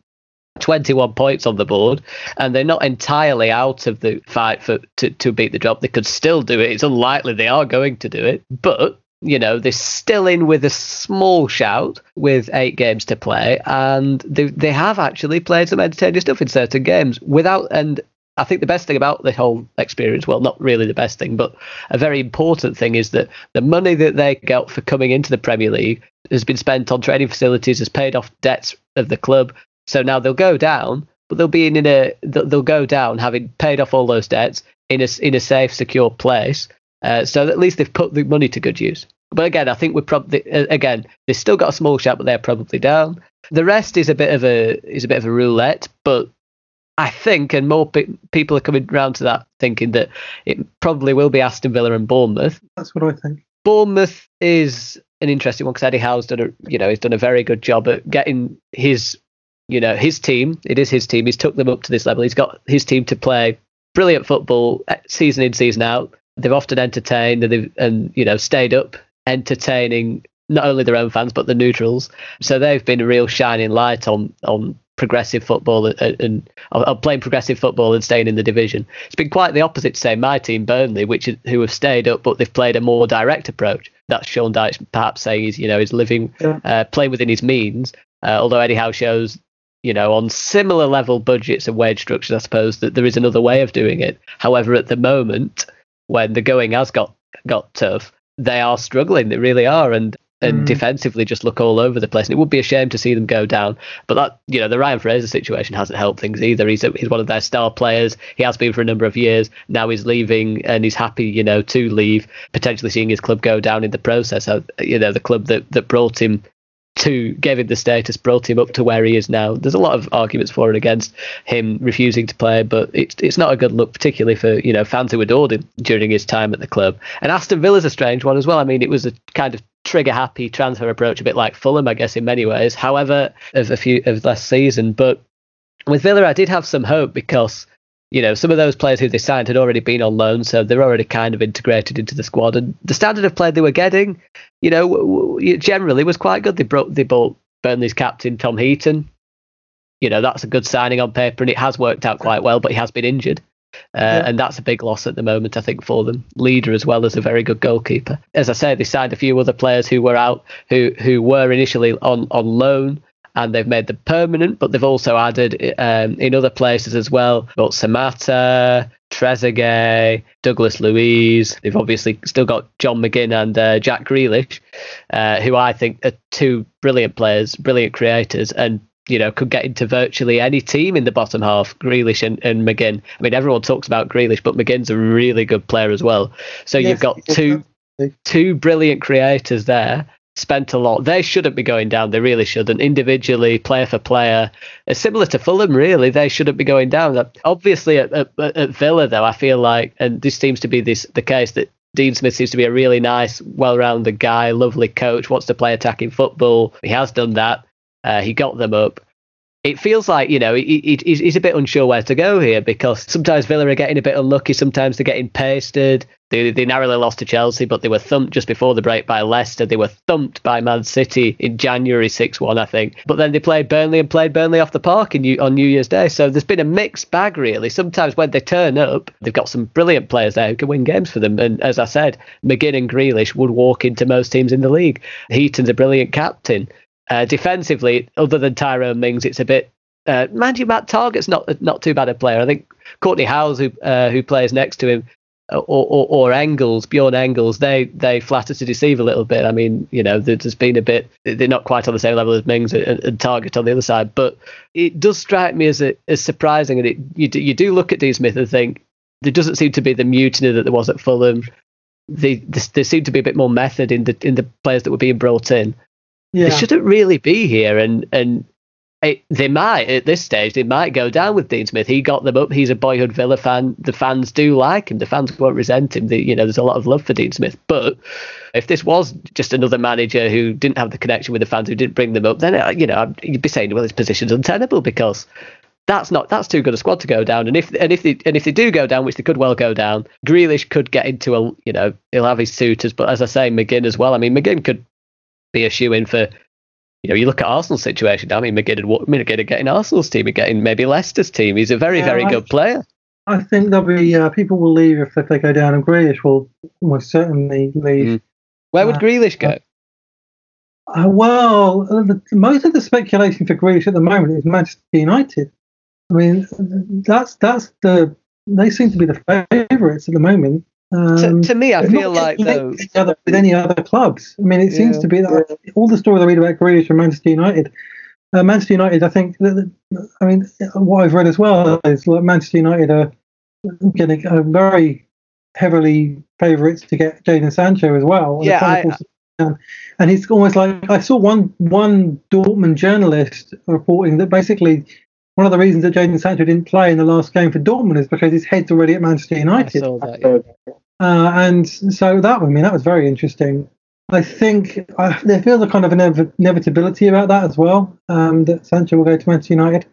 21 points on the board, and they're not entirely out of the fight for to, to beat the drop. They could still do it. It's unlikely they are going to do it, but you know they're still in with a small shout with eight games to play, and they they have actually played some entertaining stuff in certain games without. And I think the best thing about the whole experience, well, not really the best thing, but a very important thing is that the money that they got for coming into the Premier League has been spent on training facilities, has paid off debts of the club, so now they'll go down, but they'll be in, in a they'll go down having paid off all those debts in a in a safe, secure place. Uh, so at least they've put the money to good use. But again, I think we're probably again they've still got a small shot, but they're probably down. The rest is a bit of a is a bit of a roulette, but I think, and more pe- people are coming round to that, thinking that it probably will be Aston Villa and Bournemouth. That's what I think. Bournemouth is an interesting one because Eddie Howe's done a you know he's done a very good job at getting his you know, his team, it is his team. He's took them up to this level. He's got his team to play brilliant football eh, season in, season out. They've often entertained and they've, and, you know, stayed up entertaining not only their own fans, but the neutrals. So they've been a real shining light on, on progressive football and, and, and playing progressive football and staying in the division. It's been quite the opposite to say my team Burnley, which is, who have stayed up but they've played a more direct approach. That's Sean Dyche perhaps saying he's you know he's living yeah. uh, playing within his means. Uh, although Eddie Howe shows you know, on similar level budgets and wage structures, I suppose that there is another way of doing it. However, at the moment, when the going has got got tough, they are struggling. They really are, and and mm. defensively just look all over the place. And it would be a shame to see them go down. But that, you know, the Ryan Fraser situation hasn't helped things either. He's a, he's one of their star players. He has been for a number of years. Now he's leaving, and he's happy, you know, to leave. Potentially seeing his club go down in the process. You know, the club that that brought him to gave him the status, brought him up to where he is now. There's a lot of arguments for and against him refusing to play, but it's it's not a good look, particularly for you know fans who adored him during his time at the club. And Aston Villa's a strange one as well. I mean, it was a kind of trigger happy transfer approach, a bit like Fulham, I guess, in many ways. However, of a few of last season, but with Villa, I did have some hope because you know, some of those players who they signed had already been on loan, so they're already kind of integrated into the squad. And the standard of play they were getting, you know, generally was quite good. They brought they bought Burnley's captain Tom Heaton. You know, that's a good signing on paper, and it has worked out quite well. But he has been injured, uh, yeah. and that's a big loss at the moment, I think, for them. Leader as well as a very good goalkeeper. As I said, they signed a few other players who were out, who who were initially on on loan and they've made them permanent, but they've also added um, in other places as well. Got Samatta, Trezeguet, Douglas Luiz. They've obviously still got John McGinn and uh, Jack Grealish, uh, who I think are two brilliant players, brilliant creators, and you know could get into virtually any team in the bottom half. Grealish and, and McGinn. I mean, everyone talks about Grealish, but McGinn's a really good player as well. So yes, you've got two two brilliant creators there spent a lot. They shouldn't be going down. They really shouldn't. Individually, player for player, similar to Fulham. Really, they shouldn't be going down. Obviously, at, at, at Villa, though, I feel like, and this seems to be this the case that Dean Smith seems to be a really nice, well-rounded guy, lovely coach, wants to play attacking football. He has done that. Uh, he got them up it feels like you know he, he, he's a bit unsure where to go here because sometimes Villa are getting a bit unlucky, sometimes they're getting pasted. They, they narrowly lost to Chelsea, but they were thumped just before the break by Leicester. They were thumped by Man City in January 6 1, I think. But then they played Burnley and played Burnley off the park in, on New Year's Day. So there's been a mixed bag, really. Sometimes when they turn up, they've got some brilliant players there who can win games for them. And as I said, McGinn and Grealish would walk into most teams in the league. Heaton's a brilliant captain. Uh, defensively, other than Tyrone Mings, it's a bit uh, mind you, Matt Targett's not not too bad a player. I think Kortney Hause, who uh, who plays next to him, or, or, or Engels, Bjorn Engels, they they flatter to deceive a little bit. I mean, you know, there's been a bit. They're not quite on the same level as Mings and, and Targett on the other side, but it does strike me as a, as surprising. And it you do, you do look at Dean Smith and think there doesn't seem to be the mutiny that there was at Fulham. The, the, there seemed to be a bit more method in the in the players that were being brought in. Yeah. They shouldn't really be here, and and it, they might at this stage they might go down with Dean Smith. He got them up. He's a boyhood Villa fan. The fans do like him. The fans won't resent him. The, you know, there's a lot of love for Dean Smith. But if this was just another manager who didn't have the connection with the fans, who didn't bring them up, then uh, you know you'd be saying, well, his position's untenable because that's not that's too good a squad to go down. And if and if they and if they do go down, which they could well go down, Grealish could get into a you know he'll have his suitors, but as I say, McGinn as well. I mean, McGinn could be a shoe in for. You know, you look at Arsenal's situation. I mean, McGinn, McGinn getting Arsenal's team, getting maybe Leicester's team. He's a very, yeah, very I, good player. I think there'll be uh, people will leave if, if they go down, and Grealish will almost certainly leave. Mm. Where would uh, Grealish go? Uh, well, the, most of the speculation for Grealish at the moment is Manchester United. I mean, that's that's the they seem to be the favourites at the moment. Um, to, to, me, I feel like though with, other, with any other clubs. I mean, it yeah, seems to be that yeah. all the stories I read about Grealish from Manchester United. Uh, Manchester United, I think. That, I mean, what I've read as well is like Manchester United are getting a very heavily favourites to get Jadon Sancho as well. Yeah, I, and he's almost like I saw one one Dortmund journalist reporting that basically one of the reasons that Jadon Sancho didn't play in the last game for Dortmund is because his head's already at Manchester United. That, yeah. Uh, and so that, I mean, that was very interesting. I think uh, there feels a kind of inevitability about that as well, um, that Sancho will go to Manchester United.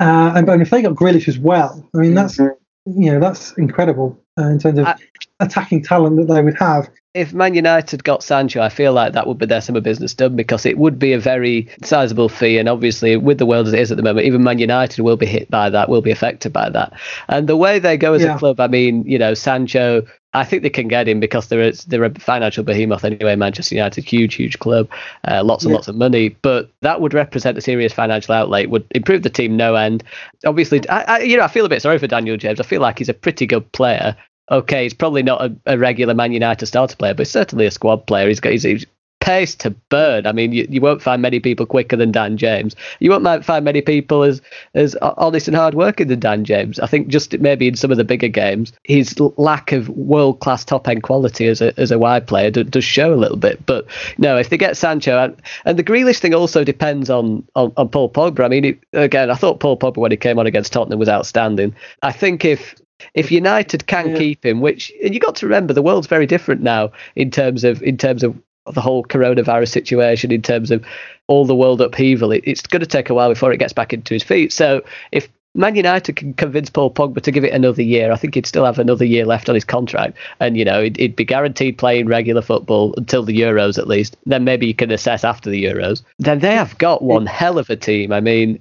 Uh, and, and if they got Grealish as well, I mean, that's mm-hmm. you know that's incredible uh, in terms of I, attacking talent that they would have if Man United got Sancho, I feel like that would be their summer business done because it would be a very sizable fee. And obviously, with the world as it is at the moment, even Man United will be hit by that, will be affected by that. And the way they go as yeah. a club, I mean, you know, Sancho, I think they can get him because they're a, they're a financial behemoth anyway. Manchester United, huge, huge club, uh, lots and yeah. lots of money. But that would represent a serious financial outlay. Would improve the team no end. Obviously, I, I, you know, I feel a bit sorry for Daniel James. I feel like he's a pretty good player, okay, he's probably not a, a, regular Man United starter player, but certainly a squad player. He's got he's, pace to burn. I mean, you, you won't find many people quicker than Dan James. You won't find many people as as honest and hardworking than Dan James. I think just maybe in some of the bigger games, his lack of world class top end quality as a as a wide player do, does show a little bit. But no, if they get Sancho and, and the Grealish thing also depends on on, on Paul Pogba. I mean, it, again, I thought Paul Pogba when he came on against Tottenham was outstanding. I think if if United can yeah. keep him, which and you got to remember the world's very different now in terms of in terms of the whole coronavirus situation, in terms of all the world upheaval. It, it's going to take a while before it gets back into his feet. So if Man United can convince Paul Pogba to give it another year. I think he'd still have another year left on his contract, and you know he'd, he'd, be guaranteed playing regular football until the Euros at least. Then maybe you can assess after the Euros. Then they have got one hell of a team. I mean,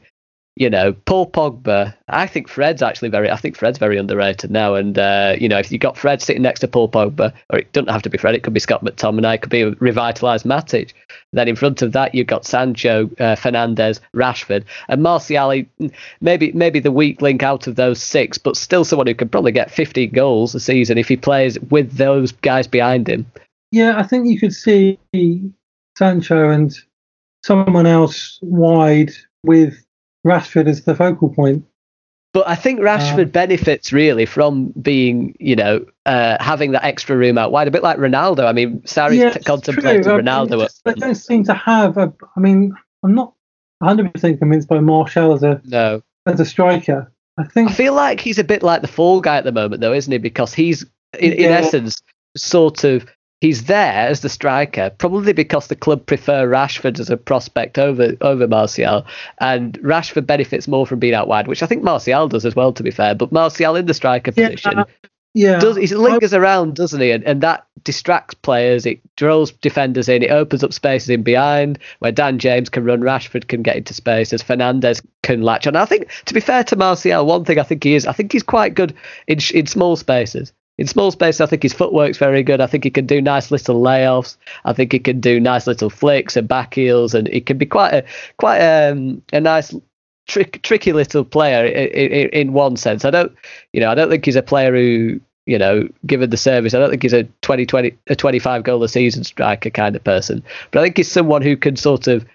you know, Paul Pogba. I think Fred's actually very. I think Fred's very underrated now. And uh, you know, if you got Fred sitting next to Paul Pogba, or it doesn't have to be Fred, it could be Scott McTominay, it could be a revitalised Matic. Then in front of that, you've got Sancho, uh, Fernandes, Rashford, and Martial. Maybe maybe the weak link out of those six, but still someone who could probably get 50 goals a season if he plays with those guys behind him. Yeah, I think you could see Sancho and someone else wide with Rashford is the focal point. But I think Rashford um, benefits really from being, you know, uh, having that extra room out wide, a bit like Ronaldo. I mean, Sarri's yeah, contemplating Ronaldo. Just, they don't seem to have. A, I mean, I'm not 100 percent convinced by Martial as a no as a striker. I think I feel like he's a bit like the fall guy at the moment, though, isn't he? Because he's in, yeah. in essence sort of he's there as the striker, probably because the club prefer Rashford as a prospect over over Martial, and Rashford benefits more from being out wide, which I think Martial does as well, to be fair. But Martial in the striker yeah, position. Uh, yeah, does, he lingers around, doesn't he? And, and that distracts players. It draws defenders in. It opens up spaces in behind where Dan James can run. Rashford can get into spaces. Fernandes can latch on. I think, to be fair to Martial, one thing I think he is, I think he's quite good in in small spaces in small space, I think his footwork's very good. I think he can do nice little layoffs. I think he can do nice little flicks and back heels, and he can be quite a quite um, a nice trick, tricky little player in, in, in, one sense. I don't, you know, I don't think he's a player who, you know, given the service, I don't think he's a 20, 20 a 25 goal a season striker kind of person. But I think he's someone who can sort of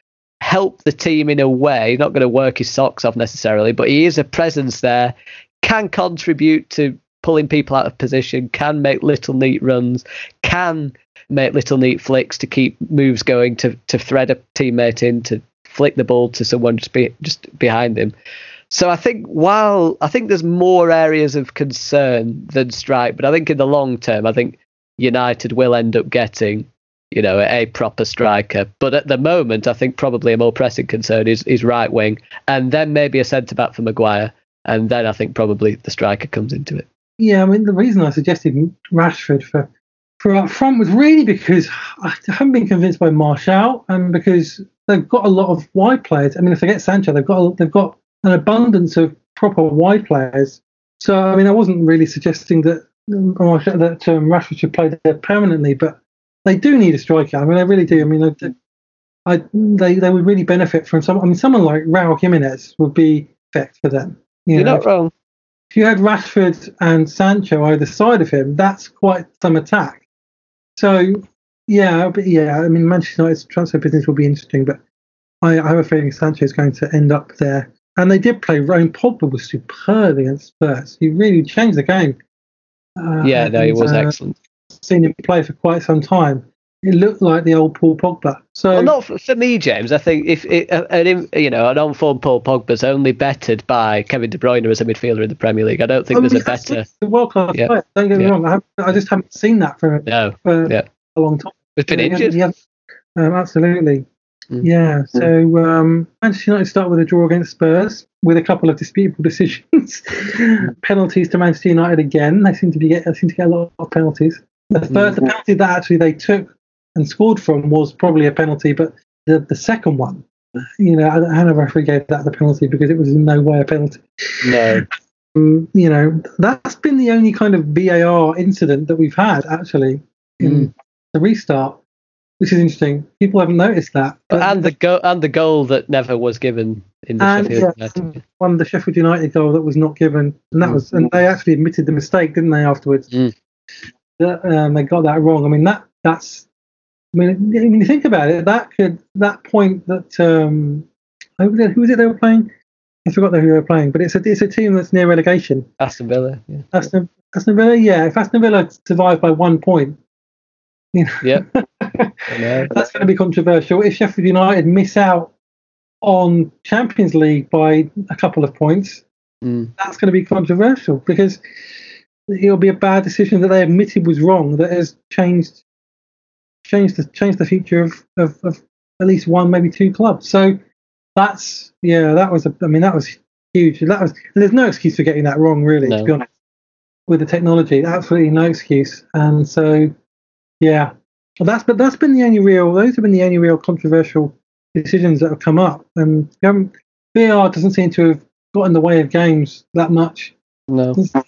help the team in a way. He's not going to work his socks off necessarily, but he is a presence there. Can contribute to pulling people out of position, can make little neat runs, can make little neat flicks to keep moves going, to to thread a teammate in, to flick the ball to someone just be, just behind him. So I think while I think there's more areas of concern than strike, but I think in the long term, I think United will end up getting you know, a proper striker. But at the moment, I think probably a more pressing concern is, is right wing, and then maybe a centre back for Maguire, and then I think probably the striker comes into it. Yeah, I mean the reason I suggested Rashford for for up front was really because I haven't been convinced by Martial, and because they've got a lot of wide players. I mean, if they get Sancho, they've got they've got an abundance of proper wide players. So I mean, I wasn't really suggesting that that um, Rashford should play there permanently, but they do need a striker. I mean, they really do. I mean, they, I, they they would really benefit from some. I mean, someone like Raul Jimenez would be perfect for them. You You're know, not wrong. If you had Rashford and Sancho either side of him, that's quite some attack. So yeah, but yeah, I mean, Manchester United's transfer business will be interesting, but I, I have a feeling Sancho is going to end up there. And they did play. Rome Pogba was superb against Spurs. He really changed the game. Uh, yeah, no, he was uh, excellent. Seen him play for quite some time. It looked like the old Paul Pogba. So, well, not for, for me, James. I think if it, uh, an you know an on-form Paul Pogba's only bettered by Kevin De Bruyne as a midfielder in the Premier League. I don't think I mean, there's a better. World class yeah. player. Don't get me yeah. wrong. I, I, just haven't seen that for, no. for yeah. a long time. He's been injured. Yeah, um, absolutely. Mm. Yeah. Mm. So um, Manchester United start with a draw against Spurs with a couple of disputable decisions. penalties to Manchester United again. They seem to be get, they seem to get a lot of penalties. The first mm. the penalty that actually they took and scored from was probably a penalty, but the the second one, you know, Hannah referee gave that the penalty because it was in no way a penalty. No. Um, you know, that's been the only kind of VAR incident that we've had actually in mm. the restart which is interesting. People haven't noticed that. But and the go- and the goal that never was given in the and, Sheffield yeah, United. One the Sheffield United goal that was not given, and that mm. was and they actually admitted the mistake, didn't they? Afterwards, mm. that, um, they got that wrong. I mean that that's. I mean, when you think about it, that could that point that um, who was it, who was it they were playing? I forgot who they were playing, but it's a it's a team that's near relegation. Aston Villa. Yeah. Aston Aston Villa. Yeah, if Aston Villa survive by one point, you know, yeah. That's going to be controversial. If Sheffield United miss out on Champions League by a couple of points, mm. that's going to be controversial because it'll be a bad decision that they admitted was wrong that has changed changed the changed the future of, of, of at least one, maybe two clubs. So that's yeah, that was a, I mean that was huge. That was there's no excuse for getting that wrong really, no. to be honest. With the technology, absolutely no excuse. And so yeah, that's but that's been the only real. Those have been the only real controversial decisions that have come up, and um, VAR doesn't seem to have got in the way of games that much. No, the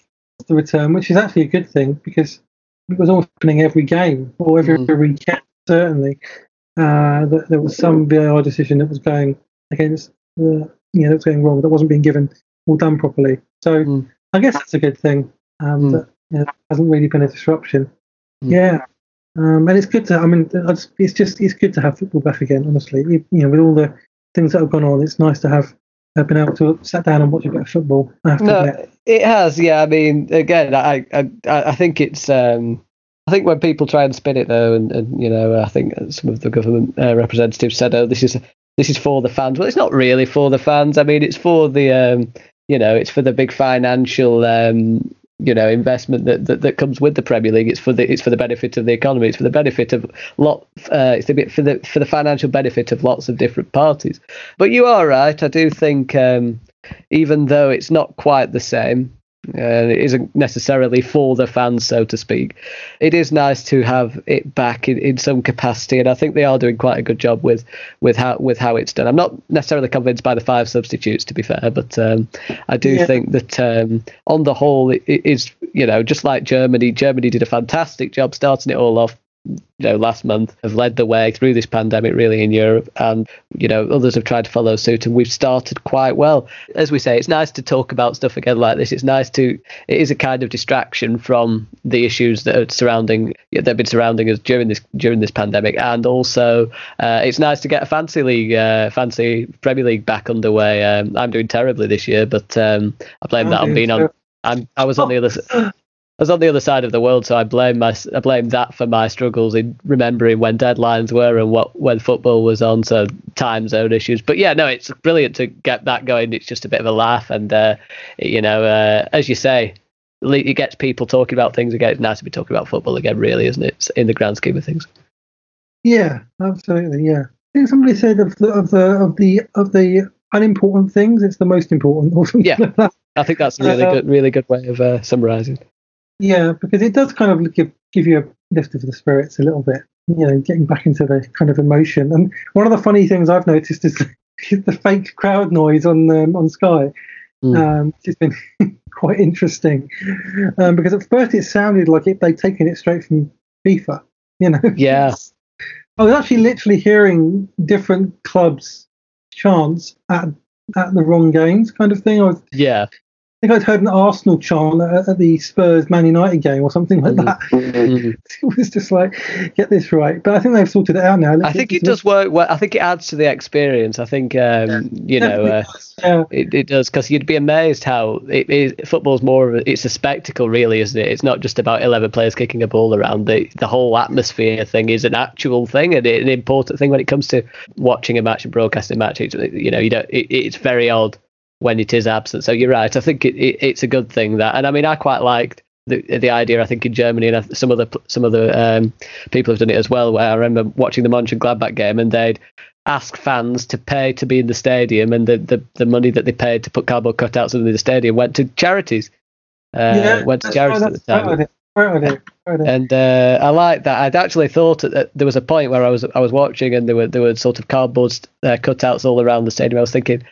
return, which is actually a good thing because was all happening every game or every, mm. every weekend. Certainly, uh, that there was some VAR decision that was going against the, you know, that was going wrong, that wasn't being given or done properly. So mm. I guess that's a good thing. Um, mm. That you know, hasn't really been a disruption. Mm. Yeah, um, and it's good to, I mean, it's just, it's good to have football back again, honestly. You, you know, with all the things that have gone on, it's nice to have uh, been able to sit down and watch a bit of football. no, it has, yeah. I mean, again, I, I, I think it's, um, I think when people try and spin it though, and, and you know, I think some of the government uh, representatives said, "Oh, this is this is for the fans." Well, it's not really for the fans. I mean, it's for the, um, you know, it's for the big financial um, you know investment that, that, that comes with the Premier League. It's for the it's for the benefit of the economy. It's for the benefit of lot. Uh, it's a bit for the for the financial benefit of lots of different parties. But you are right. I do think um, even though it's not quite the same, uh, it isn't necessarily for the fans, so to speak. It is nice to have it back in, in some capacity, and I think they are doing quite a good job with with how with how it's done. I'm not necessarily convinced by the five substitutes, to be fair, but um, I do yeah. think that um, on the whole, it, it is you know just like Germany. Germany did a fantastic job starting it all off you know last month have led the way through this pandemic really in Europe. And you know others have tried to follow suit and we've started quite well. As we say it's nice to talk about stuff again like this. It's nice to it is a kind of distraction from the issues that are surrounding that have been surrounding us during this during this pandemic. And also uh, it's nice to get a fantasy league uh, fantasy Premier League back underway. Um, I'm doing terribly this year but um, I blame that on being on I'm, I was on the other was on the other side of the world, so I blame my I blame that for my struggles in remembering when deadlines were and what when football was on. So time zone issues, but yeah, no, it's brilliant to get that going. It's just a bit of a laugh, and uh, you know, uh, as you say, it gets people talking about things again. It's nice to be talking about football again, really, isn't it? In the grand scheme of things. Yeah, absolutely. Yeah, I think somebody said of the of the of the of the unimportant things, it's the most important. Yeah. I think that's a really Uh, good, really good way of uh, summarising. Yeah, because it does kind of give give you a lift of the spirits a little bit. You know, getting back into the kind of emotion. And one of the funny things I've noticed is, is the fake crowd noise on um, on Sky. Mm. Um, has been quite interesting um, because at first it sounded like it, they'd taken it straight from FIFA. You know. Yeah. I was actually literally hearing different clubs' chants at at the wrong games, kind of thing. I was Yeah. I think I'd heard an Arsenal chant at, at the Spurs Man United game or something like Mm. that. Mm. It was just like, get this right. But I think they've sorted it out now. I think it does work. Well, I think it adds to the experience. I think um, you know. Uh, yeah, It, it does because you'd be amazed how it is. Football's more of a, it's a spectacle, really, isn't it? It's not just about eleven players kicking a ball around. The the whole atmosphere thing is an actual thing and an important thing when it comes to watching a match and broadcasting a match. It's, you know, you don't. It, it's very odd when it is absent. So you're right. I think it, it, it's a good thing that, and I mean, I quite liked. The, the idea I think in Germany and some other some other um, people have done it as well. Where I remember watching the Mönchengladbach game and they'd ask fans to pay to be in the stadium, and the, the, the money that they paid to put cardboard cutouts in the stadium went to charities. Uh, yeah, went to charities at the time. right, idea, right idea, right idea. And uh, I like that. I'd actually thought that there was a point where I was I was watching and there were there were sort of cardboard uh, cutouts all around the stadium. I was thinking,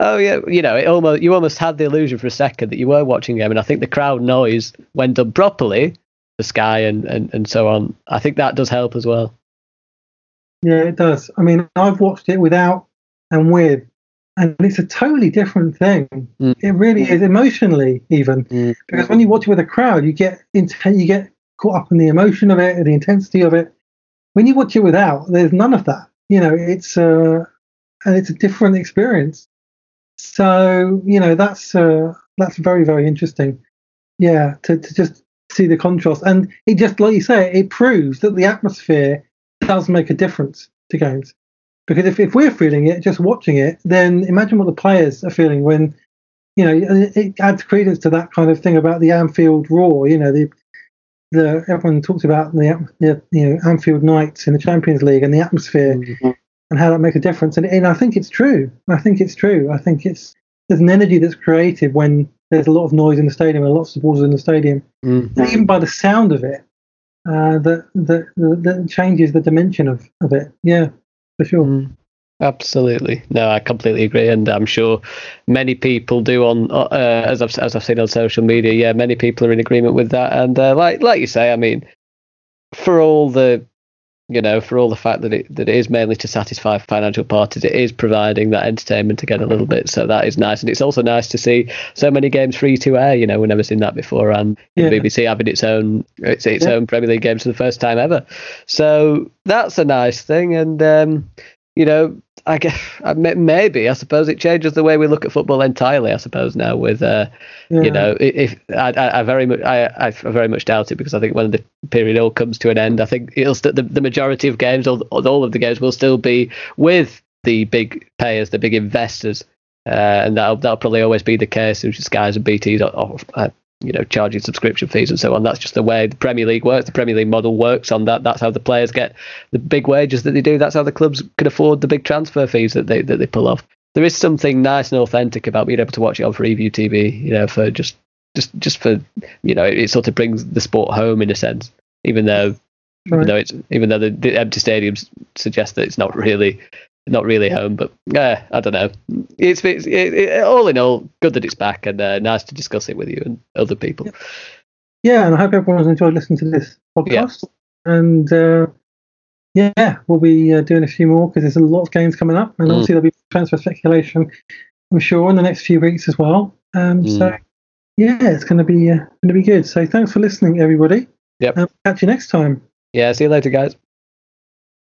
oh yeah, you know, it almost you almost had the illusion for a second that you were watching a game. And I think the crowd noise, when done properly, the sky and, and, and so on, I think that does help as well. Yeah, it does. I mean, I've watched it without and with, and it's a totally different thing. Mm. It really is emotionally, even Mm. because when you watch it with a crowd, you get into, you get caught up in the emotion of it, the intensity of it. When you watch it without, there's none of that. You know, it's uh, and it's a different experience. So you know, that's uh, that's very very interesting. Yeah, to to just see the contrast, and it just like you say, it proves that the atmosphere does make a difference to games. Because if, if we're feeling it, just watching it, then imagine what the players are feeling when, you know, it, adds credence to that kind of thing about the Anfield roar. You know, the the everyone talks about the, the you know Anfield nights in the Champions League and the atmosphere Mm. And how that makes a difference. And, and I think it's true. I think it's true. I think it's there's an energy that's created when there's a lot of noise in the stadium and a lot of supporters in the stadium Mm. and even by the sound of it, uh, that that that changes the dimension of, of it. Yeah, for sure. Mm. Absolutely, no, I completely agree, and I'm sure many people do on uh, as I've as I've seen on social media. Yeah, many people are in agreement with that, and uh, like like you say, I mean, for all the you know, for all the fact that it that it is mainly to satisfy financial parties, it is providing that entertainment again a little bit. So that is nice, and it's also nice to see so many games free to air. You know, we've never seen that before, and Yeah. the BBC having its own its, its Yeah. own Premier League games for the first time ever. So that's a nice thing, and um, you know, I guess maybe I suppose it changes the way we look at football entirely. I suppose now with uh, Yeah. you know, i- if I, I, I very much, I, I very much doubt it because I think when the period all comes to an end, I think it'll st- the, the majority of games, or all of the games, will still be with the big payers, the big investors, uh, and that'll that'll probably always be the case. Which is Sky's and BT's, or, or uh, you know, charging subscription fees and so on. That's just the way the Premier League works. The Premier League model works on that. That's how the players get the big wages that they do. That's how the clubs can afford the big transfer fees that they that they pull off there is something nice and authentic about being able to watch it on Freeview TV. You know, for just just just for you know, it, it sort of brings the sport home in a sense. Even though even Right. though it's even though the, the empty stadiums suggest that it's not really not really home, but yeah, I don't know. It's, it's it, it, all in all good that it's back and uh, nice to discuss it with you and other people. Yeah, and I hope everyone's enjoyed listening to this podcast. And uh, yeah, we'll be uh, doing a few more because there's a lot of games coming up, and Mm. obviously there'll be transfer speculation, I'm sure, in the next few weeks as well. Um, So Mm. yeah, it's going to be uh, going to be good. So thanks for listening, everybody. Yep. Um, catch you next time. Yeah, see you later, guys.